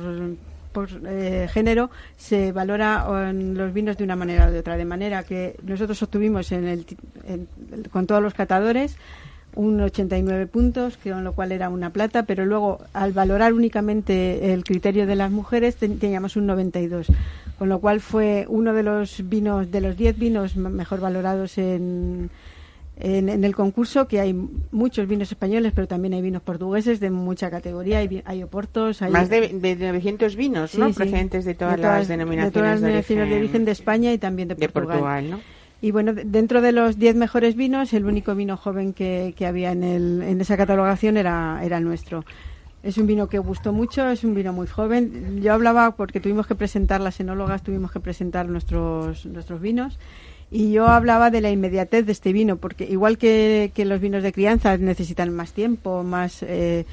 por eh, género se valora en los vinos de una manera o de otra, de manera que nosotros obtuvimos en el, en- con todos los catadores un 89 puntos, con lo cual era una plata, pero luego al valorar únicamente el criterio de las mujeres ten- teníamos un 92, con lo cual fue uno de los vinos, de los 10 vinos mejor valorados en, en, en el concurso, que hay muchos vinos españoles, pero también hay vinos portugueses de mucha categoría, hay, hay oportos, hay... Más de, de 900 vinos, ¿no? Sí, sí. Procedentes de todas, De las denominaciones de, todas las de denominaciones origen, de origen de España y también de de Portugal. Portugal, ¿no? Y bueno, de- dentro de los 10 mejores vinos, el único vino joven que, que había en, el, en esa catalogación era, era nuestro. Es un vino que gustó mucho, es un vino muy joven. Yo hablaba porque tuvimos que presentar, las enólogas tuvimos que presentar nuestros, nuestros vinos. Y yo hablaba de la inmediatez de este vino, porque igual que, que los vinos de crianza necesitan más tiempo, más eh,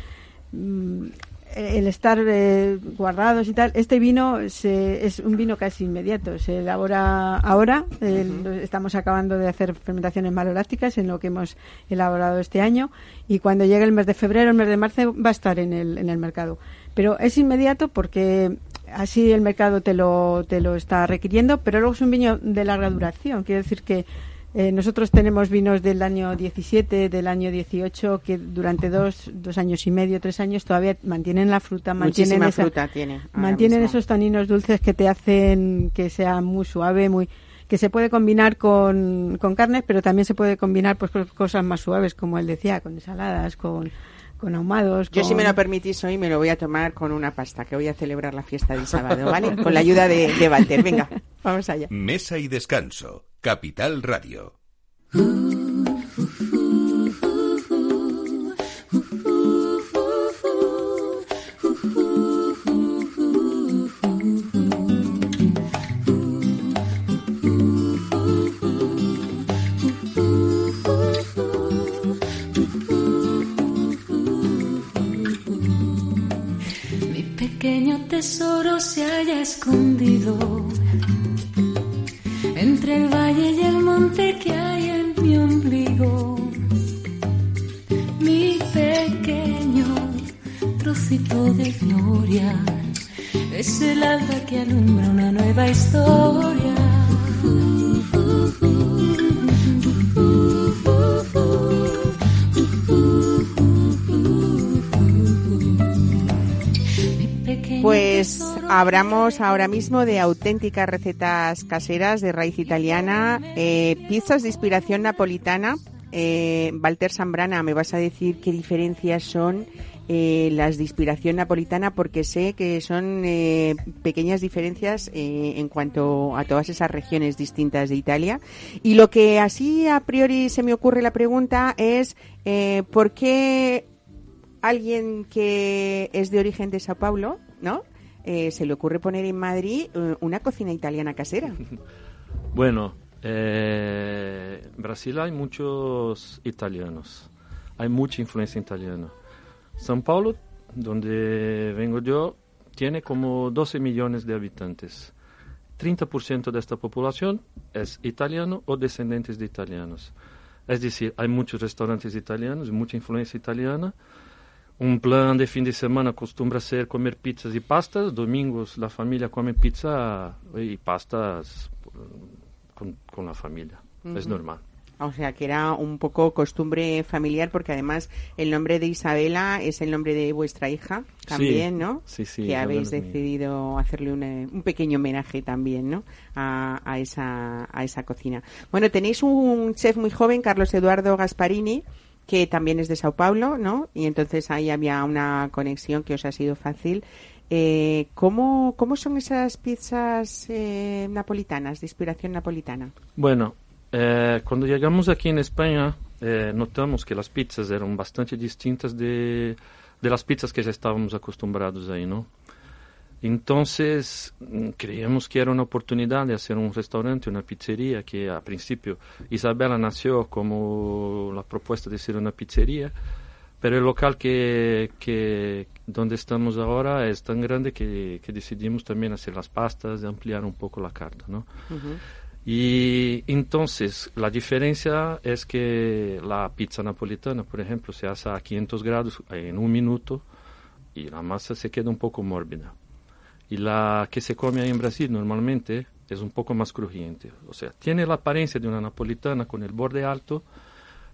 mm, el estar eh, guardados y tal, este vino se- es un vino casi inmediato. Se elabora ahora, eh, estamos acabando de hacer fermentaciones malolácticas en lo que hemos elaborado este año y cuando llegue el mes de febrero, el mes de marzo va a estar en el, en el mercado. Pero es inmediato porque así el mercado te lo, te lo está requiriendo, pero luego es un vino de larga duración. Quiere decir que Eh, nosotros tenemos vinos del año 17, del año 18, que durante dos, dos años y medio, tres años todavía mantienen la fruta, mantienen, esa- fruta tiene. mantienen mismo. esos taninos dulces que te hacen que sea muy suave, muy que se puede combinar con, con carnes, pero también se puede combinar pues con cosas más suaves, como él decía, con ensaladas, con, con ahumados. Yo, si me lo permitís hoy, me lo voy a tomar con una pasta, que voy a celebrar la fiesta del sábado, ¿vale? Con la ayuda de, de Walter. Venga, vamos allá. Mesa y descanso. Capital Radio. Pequeño tesoro se haya escondido entre el valle y el monte que hay en mi ombligo. Mi pequeño trocito de gloria es el alba que alumbra una nueva historia. Pues hablamos ahora mismo de auténticas recetas caseras de raíz italiana, eh, pizzas de inspiración napolitana. Eh, Walter Zambrana, me vas a decir qué diferencias son eh, las de inspiración napolitana, porque sé que son eh, pequeñas diferencias eh, en cuanto a todas esas regiones distintas de Italia. Y lo que así a priori se me ocurre la pregunta es eh, ¿por qué alguien que es de origen de Sao Paulo, ¿no? Eh, se le ocurre poner en Madrid eh, una cocina italiana casera. Bueno, eh, Brasil hay muchos italianos, hay mucha influencia italiana. São Paulo, donde vengo yo, tiene como 12 millones de habitantes. 30% de esta población es italiano o descendientes de italianos. Es decir, hay muchos restaurantes italianos, mucha influencia italiana. Un plan de fin de semana acostumbra ser comer pizzas y pastas. Domingos la familia come pizza y pastas con, con la familia. Es normal. O sea, que era un poco costumbre familiar, porque además el nombre de Isabela es el nombre de vuestra hija también, Sí, ¿no? sí, sí, Que habéis decidido hacerle un, eh, un pequeño homenaje también, ¿no? A, a esa, a esa cocina. Bueno, tenéis un chef muy joven, Carlos Eduardo Gasparini, que también es de Sao Paulo, ¿no? Y entonces ahí había una conexión que os ha sido fácil. Eh, ¿cómo, ¿Cómo son esas pizzas eh, napolitanas, de inspiración napolitana? Bueno, eh, cuando llegamos aquí en España, eh, notamos que las pizzas eran bastante distintas de, de las pizzas que ya estábamos acostumbrados ahí, ¿no? Entonces, mm, creíamos que era una oportunidad de hacer un restaurante, una pizzería, que a principio Isabela nació como la propuesta de ser una pizzería, pero el local que, que donde estamos ahora es tan grande que, que decidimos también hacer las pastas, ampliar un poco la carta, ¿no? Y entonces la diferencia es que la pizza napolitana, por ejemplo, se hace a 500 grados en un minuto y la masa se queda un poco mórbida. Y la que se come ahí en Brasil normalmente es un poco más crujiente. O sea, tiene la apariencia de una napolitana con el borde alto,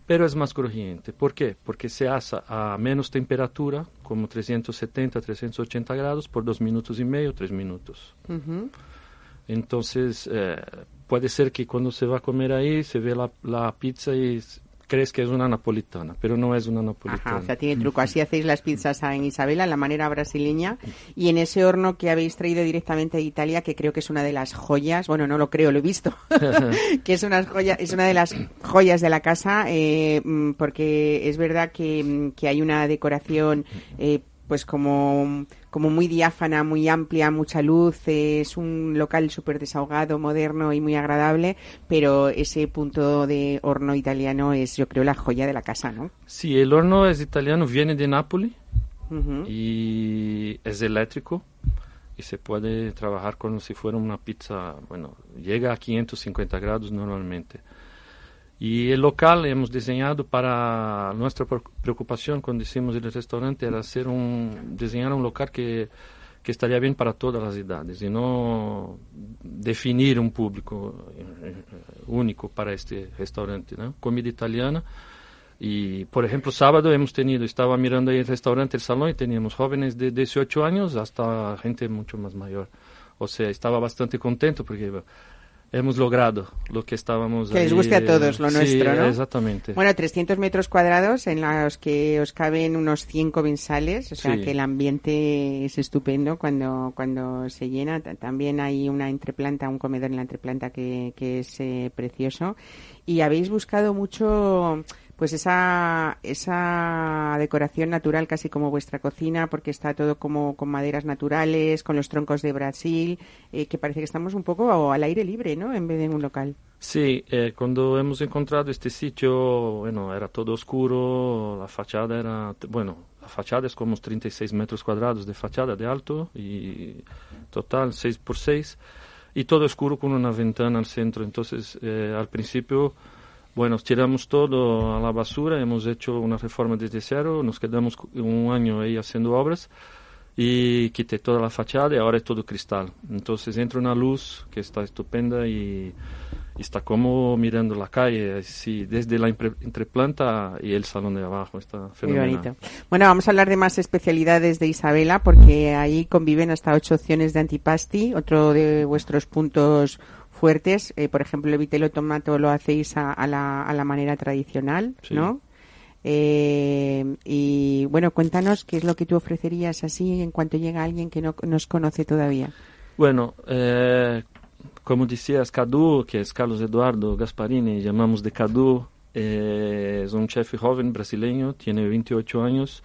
pero es más crujiente. ¿Por qué? Porque se hace a menos temperatura, como 370, 380 grados, por dos minutos y medio, tres minutos. Entonces, eh, puede ser que cuando se va a comer ahí, se ve la, la pizza y crees que es una napolitana, pero no es una napolitana. Ajá, o sea, tiene truco. Así hacéis las pizzas en Isabela, la manera brasileña, y en ese horno que habéis traído directamente de Italia, que creo que es una de las joyas, bueno, no lo creo, lo he visto, que es una, joya, es una de las joyas de la casa, eh, mm, porque es verdad que, mm, que hay una decoración... eh, pues como, como muy diáfana, muy amplia, mucha luz, es un local súper desahogado, moderno y muy agradable, pero ese punto de horno italiano es yo creo la joya de la casa, ¿no? Sí, el horno es italiano, viene de Nápoles y es eléctrico y se puede trabajar como si fuera una pizza, bueno, llega a 550 grados normalmente. Y el local hemos diseñado para nuestra pre- preocupación cuando hicimos el restaurante era hacer un diseñar un local que que estaría bien para todas las edades y no definir un público eh, único para este restaurante, ¿no? Comida italiana. Y, por ejemplo, sábado hemos tenido, estaba mirando ahí el restaurante, el salón, y teníamos jóvenes de 18 años hasta gente mucho más mayor. O sea, estaba bastante contento porque hemos logrado lo que estábamos Que les ahí, guste a todos lo sí, nuestro, ¿no? exactamente. Bueno, 300 metros cuadrados en los que os caben unos 100 comensales, o sea Sí. que el ambiente es estupendo cuando, cuando se llena. Ta- También hay una entreplanta, un comedor en la entreplanta que, que es eh, precioso. Y habéis buscado mucho pues esa, esa decoración natural casi como vuestra cocina porque está todo como con maderas naturales, con los troncos de Brasil, eh, que parece que estamos un poco al aire libre, ¿no? En vez de en un local. Sí, eh, cuando hemos encontrado este sitio, bueno, era todo oscuro, la fachada era, bueno, la fachada es como 36 metros cuadrados de fachada de alto y total 6 por 6 y todo oscuro con una ventana al centro. Entonces, eh, al principio, bueno, tiramos todo a la basura, hemos hecho una reforma desde cero, nos quedamos un año ahí haciendo obras y quité toda la fachada y ahora es todo cristal. Entonces entra una luz que está estupenda y, está como mirando la calle, así, desde la entreplanta y el salón de abajo. Está Muy fenomenal. bonito. Bueno, vamos a hablar de más especialidades de Isabela, porque ahí conviven hasta ocho opciones de antipasti, otro de vuestros puntos fuertes. Eh, por ejemplo, el vitelo tomato lo hacéis a, a la, a la manera tradicional, Sí. ¿no? Eh, y bueno, cuéntanos qué es lo que tú ofrecerías así en cuanto llega alguien que no nos conoce todavía. Bueno, eh, como decías, Cadu, que es Carlos Eduardo Gasparini, llamamos de Cadu, eh, es un chef joven brasileño, tiene 28 años,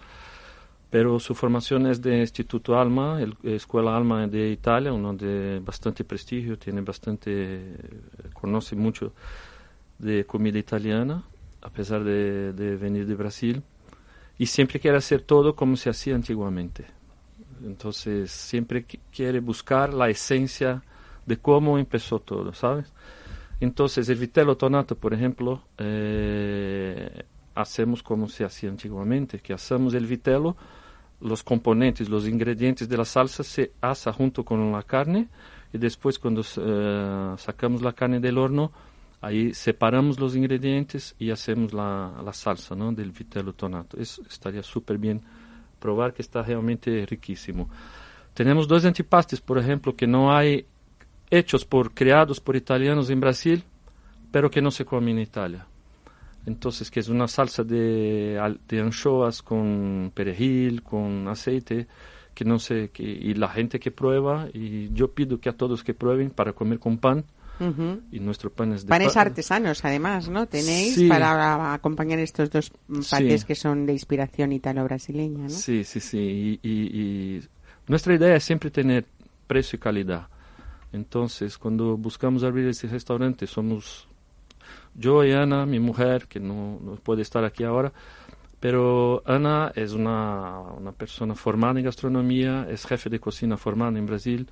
pero su formación es de Instituto Alma, el- Escuela Alma de Italia, uno de bastante prestigio, tiene bastante, conoce mucho de comida italiana, a pesar de, de venir de Brasil, y siempre quiere hacer todo como se hacía antiguamente. Entonces siempre qui- quiere buscar la esencia de cómo empezó todo, ¿sabes? Entonces el vitelo tonato, por ejemplo, eh, hacemos como se hacía antiguamente, que hacemos el vitelo, los componentes, los ingredientes de la salsa se asa junto con la carne y después cuando eh, sacamos la carne del horno, ahí separamos los ingredientes y hacemos la, la salsa ¿no? del vitelo tonato. Eso estaría súper bien probar que está realmente riquísimo. Tenemos dos antipastes, por ejemplo, que no hay hechos por creados por italianos en Brasil, pero que no se comen en Italia. Entonces, que es una salsa de, de anchoas con perejil, con aceite, que no sé, que, y la gente que prueba, y yo pido que a todos que prueben para comer con pan, Ujú. y nuestro pan es de Panes pa- artesanos, además, ¿no? Tenéis Sí. para acompañar estos dos mm, Sí. panes que son de inspiración italo-brasileña, ¿no? Sí, sí, sí. Y, y- y nuestra idea es siempre tener precio y calidad. Entonces, cuando buscamos abrir este restaurante, somos yo y Ana, mi mujer, que no, puede estar aquí ahora, pero Ana es una, una persona formada en gastronomía, es jefe de cocina formada en Brasil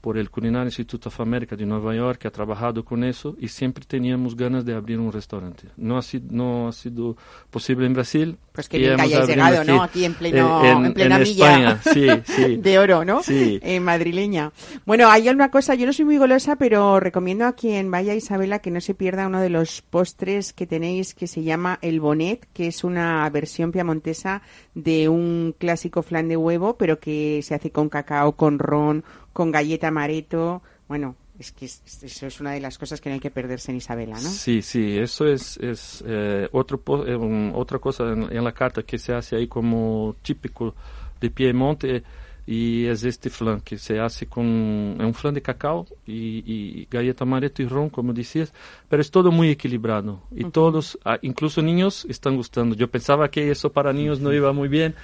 por el Culinary Institute of America de Nueva York, que ha trabajado con eso, y siempre teníamos ganas de abrir un restaurante. No ha sido, no ha sido posible en Brasil. Pues que hemos hayáis llegado, ¿no? Aquí en pleno- eh, en plena milla España, sí, sí. de oro, ¿no? Sí. Eh, madrileña. Bueno, hay una cosa, yo no soy muy golosa, pero recomiendo a quien vaya Isabela que no se pierda uno de los postres que tenéis que se llama el bonet, que es una versión piamontesa de un clásico flan de huevo, pero que se hace con cacao, con ron, con galleta amaretto. Bueno, es que es- eso es una de las cosas que no hay que perderse en Isabela, ¿no? Sí, sí, eso es, es eh, otro, eh, un- otra cosa en, en la carta que se hace ahí como típico de Piemonte y es este flan que se hace con es un flan de cacao y, y galleta amaretto y ron, como decías, pero es todo muy equilibrado y todos, ah, incluso niños, están gustando. Yo pensaba que eso para niños no iba muy bien,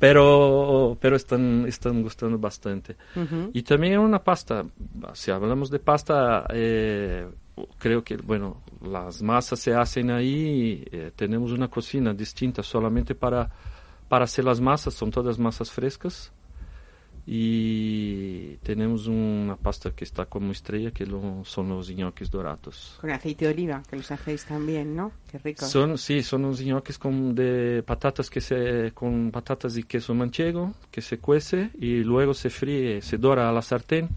pero, pero están, están gustando bastante. Ujú. Y también una pasta, si hablamos de pasta, eh, creo que, bueno, las masas se hacen ahí, eh, tenemos una cocina distinta solamente para, para hacer las masas, son todas masas frescas. Y tenemos una pasta que está como estrella que lo- son los ñoquis dorados. Con aceite de oliva, que los hacéis también, ¿no? Qué rico. Son, sí, son unos ñoquis con, de patatas que se, con patatas y queso manchego que se cuece y luego se fríe, se dora a la sartén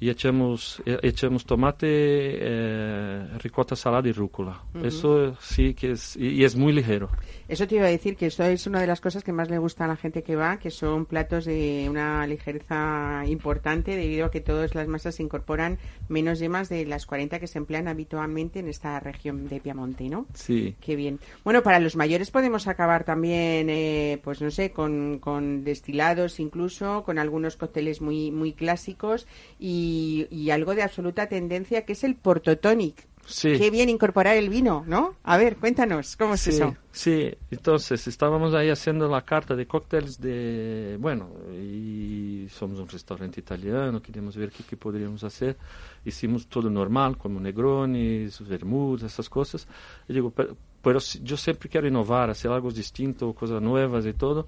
y echamos, e- echamos tomate, eh, ricota salada y rúcula. Ujú. Eso sí que es, y, y es muy ligero. Eso te iba a decir que esto es una de las cosas que más le gusta a la gente que va, que son platos de una ligereza importante debido a que todas las masas se incorporan menos yemas de las 40 que se emplean habitualmente en esta región de Piamonte, ¿no? Sí. Qué bien. Bueno, para los mayores podemos acabar también, eh, pues no sé, con, con destilados incluso, con algunos cócteles muy, muy clásicos y, y algo de absoluta tendencia que es el Porto Tonic. Sí. Qué bien incorporar el vino, ¿no? A ver, cuéntanos, ¿cómo es Sí, eso? sí, entonces estábamos ahí haciendo la carta de cócteles de, bueno, y somos un restaurante italiano, queríamos ver qué, qué podríamos hacer. Hicimos todo normal, como negronis, vermouth, esas cosas. Y digo, pero, pero yo siempre quiero innovar, hacer algo distinto, cosas nuevas y todo.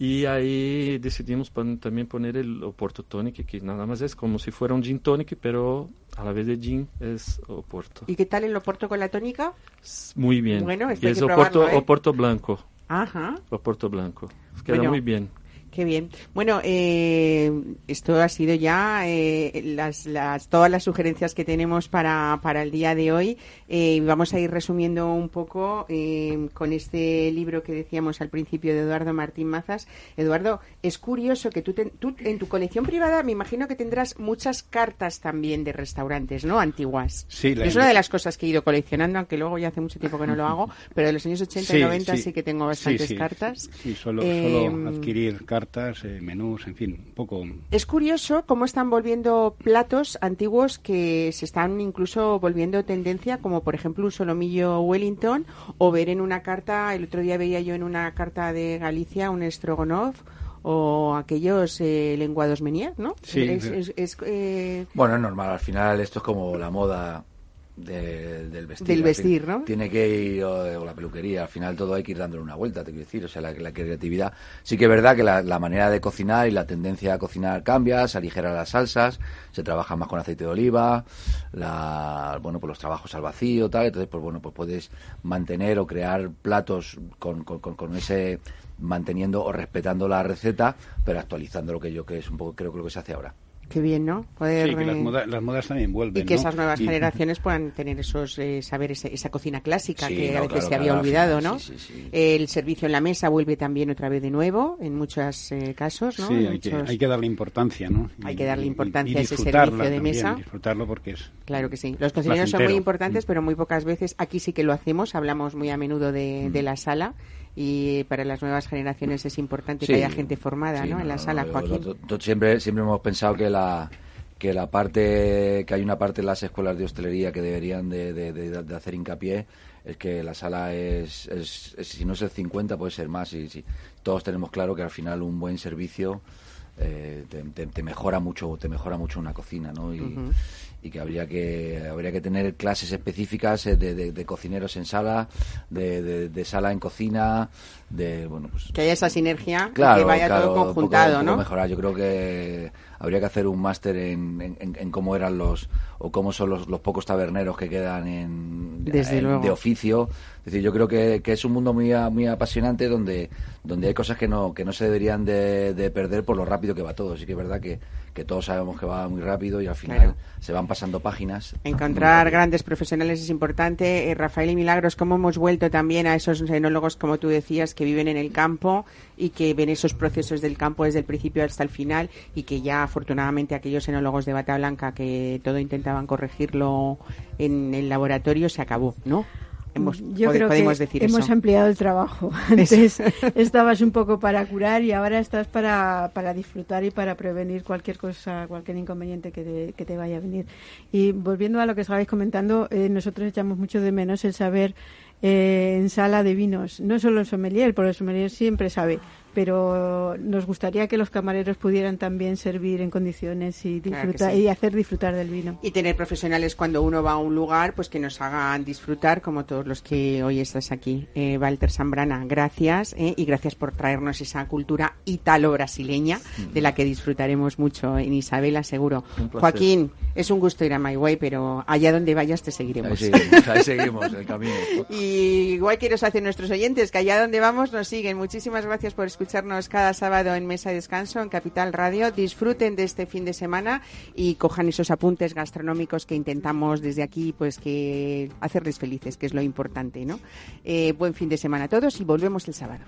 Y ahí decidimos pon- también poner el Oporto Tonic, que nada más es como si fuera un gin tonic, pero a la vez de gin es Oporto. ¿Y qué tal el Oporto con la tónica? Muy bien. Bueno, y es que Oporto, probarlo, ¿eh? Oporto blanco. Ajá. Oporto blanco. Queda Bueno, muy bien. Qué bien. Bueno, eh, esto ha sido ya eh, las, las, todas las sugerencias que tenemos para, para el día de hoy. Eh, vamos a ir resumiendo un poco eh, con este libro que decíamos al principio de Eduardo Martín Mazas. Eduardo, es curioso que tú, ten- tú en tu colección privada me imagino que tendrás muchas cartas también de restaurantes, ¿no? Antiguas. Sí, la- es una de las cosas que he ido coleccionando, aunque luego ya hace mucho tiempo que no lo hago, pero de los años 80 y Sí, 90 sí, sí. que tengo bastantes sí, cartas. Sí, solo, solo adquirir cartas, eh, menús, en fin, un poco. Es curioso cómo están volviendo platos antiguos que se están incluso volviendo tendencia, como por ejemplo un solomillo Wellington, o ver en una carta, el otro día veía yo en una carta de Galicia un estrogonoff, o aquellos eh, lenguados menier, ¿no? Sí. Es- es- es, eh, Bueno, es normal, al final esto es como la moda de- del vestir. Del Al vestir, fin, ¿no? Tiene que ir, o, o la peluquería, al final todo hay que ir dándole una vuelta, te quiero decir, o sea, la, la creatividad. Sí que es verdad que la, la manera de cocinar y la tendencia a cocinar cambia, se aligeran las salsas, se trabaja más con aceite de oliva, la, bueno, pues los trabajos al vacío, tal, entonces, pues bueno, pues puedes mantener o crear platos con, con, con- con ese manteniendo o respetando la receta, pero actualizando lo que yo que es un poco creo que lo que se hace ahora. Qué bien, ¿no? Poder, Sí, que las, eh, moda- las modas también vuelven. y que ¿no? esas nuevas Y- generaciones puedan tener esos eh, saberes, esa cocina clásica Sí, que no, a veces claro, se había olvidado, final, ¿no? sí, sí. El servicio en la mesa vuelve también otra vez de nuevo en muchos eh, casos, ¿no? Sí, hay que, hay que darle importancia, ¿no? Hay que darle importancia y a ese servicio de también, mesa. Disfrutarlo porque es. Claro que sí. Los cocineros son muy importantes, pero muy pocas veces aquí sí que lo hacemos. Hablamos muy a menudo de, Mm. de la sala y para las nuevas generaciones es importante Sí. que haya gente formada, Sí, ¿no? En la sala, Joaquín. yo- yo siempre, siempre hemos pensado que la que la parte que hay una parte en las escuelas de hostelería que deberían de, de- de- de hacer hincapié es que la sala es, es- es- si no es el 50 puede ser más y si todos tenemos claro que al final un buen servicio eh, te, te- te mejora mucho te mejora mucho una cocina ¿no? y. y que habría que habría que tener clases específicas eh, de, de- de cocineros en sala de, de- de sala en cocina de bueno pues Que haya esa sinergia y Claro, que vaya claro, todo poco- conjuntado, poco ¿no? mejorar. Yo creo que habría que hacer un máster en, en- cómo eran los o cómo son los, los pocos taberneros que quedan en, Desde en- luego. de oficio. Es decir, yo creo que, que es un mundo muy, muy apasionante donde donde hay cosas que no que no se deberían de, de perder por lo rápido que va todo. Sí que es verdad que, que todos sabemos que va muy rápido y al final Claro. se van pasando páginas. Encontrar grandes profesionales es importante. Eh, Rafael y Milagros, cómo hemos vuelto también a esos enólogos, como tú decías, que viven en el campo y que ven esos procesos del campo desde el principio hasta el final y que ya afortunadamente aquellos enólogos de bata blanca que todo intentaban corregirlo en el laboratorio se acabó, ¿no? Hemos, Yo pode- creo podemos que decir hemos eso. ampliado el trabajo. Antes estabas un poco para curar y ahora estás para, para disfrutar y para prevenir cualquier cosa, cualquier inconveniente que te, que te vaya a venir. Y volviendo a lo que estabais comentando, eh, nosotros echamos mucho de menos el saber eh, en sala de vinos, no solo el sommelier, porque el sommelier siempre sabe, pero nos gustaría que los camareros pudieran también servir en condiciones y Claro disfrutar sí. y hacer disfrutar del vino. Y tener profesionales cuando uno va a un lugar, pues que nos hagan disfrutar, como todos los que hoy estás aquí. Eh, Walter Zambrana, gracias eh, y gracias por traernos esa cultura italo-brasileña de la que disfrutaremos mucho en Isabela, seguro. Joaquín, es un gusto ir a My Way, pero allá donde vayas te Ahí seguiremos. seguimos, ahí seguimos el camino. Y igual que nos hacen nuestros oyentes, que allá donde vamos nos siguen. Muchísimas gracias por escucharnos cada sábado en Mesa y Descanso en Capital Radio. Disfruten de este fin de semana y cojan esos apuntes gastronómicos que intentamos desde aquí, pues que hacerles felices, que es lo importante, ¿no? Eh, buen fin de semana a todos y volvemos el sábado.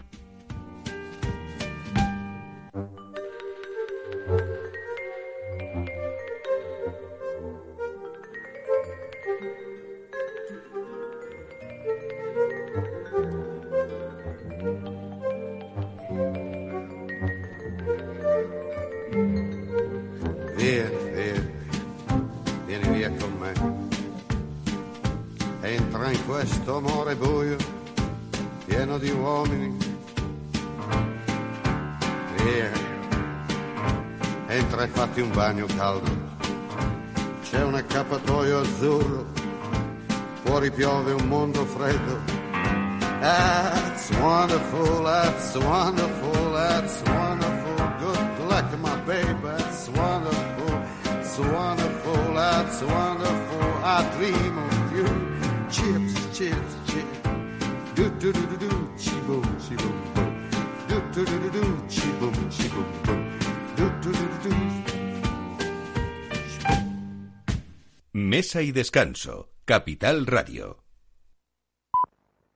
Questo amore buio, pieno di uomini. Via, entra e fatti un bagno caldo. C'è un accappatoio azzurro, fuori piove un mondo freddo. That's wonderful, that's wonderful, that's wonderful. Good luck, my baby, that's wonderful, it's wonderful, that's wonderful. I dream of you. Chips, Mesa y descanso. Capital Radio.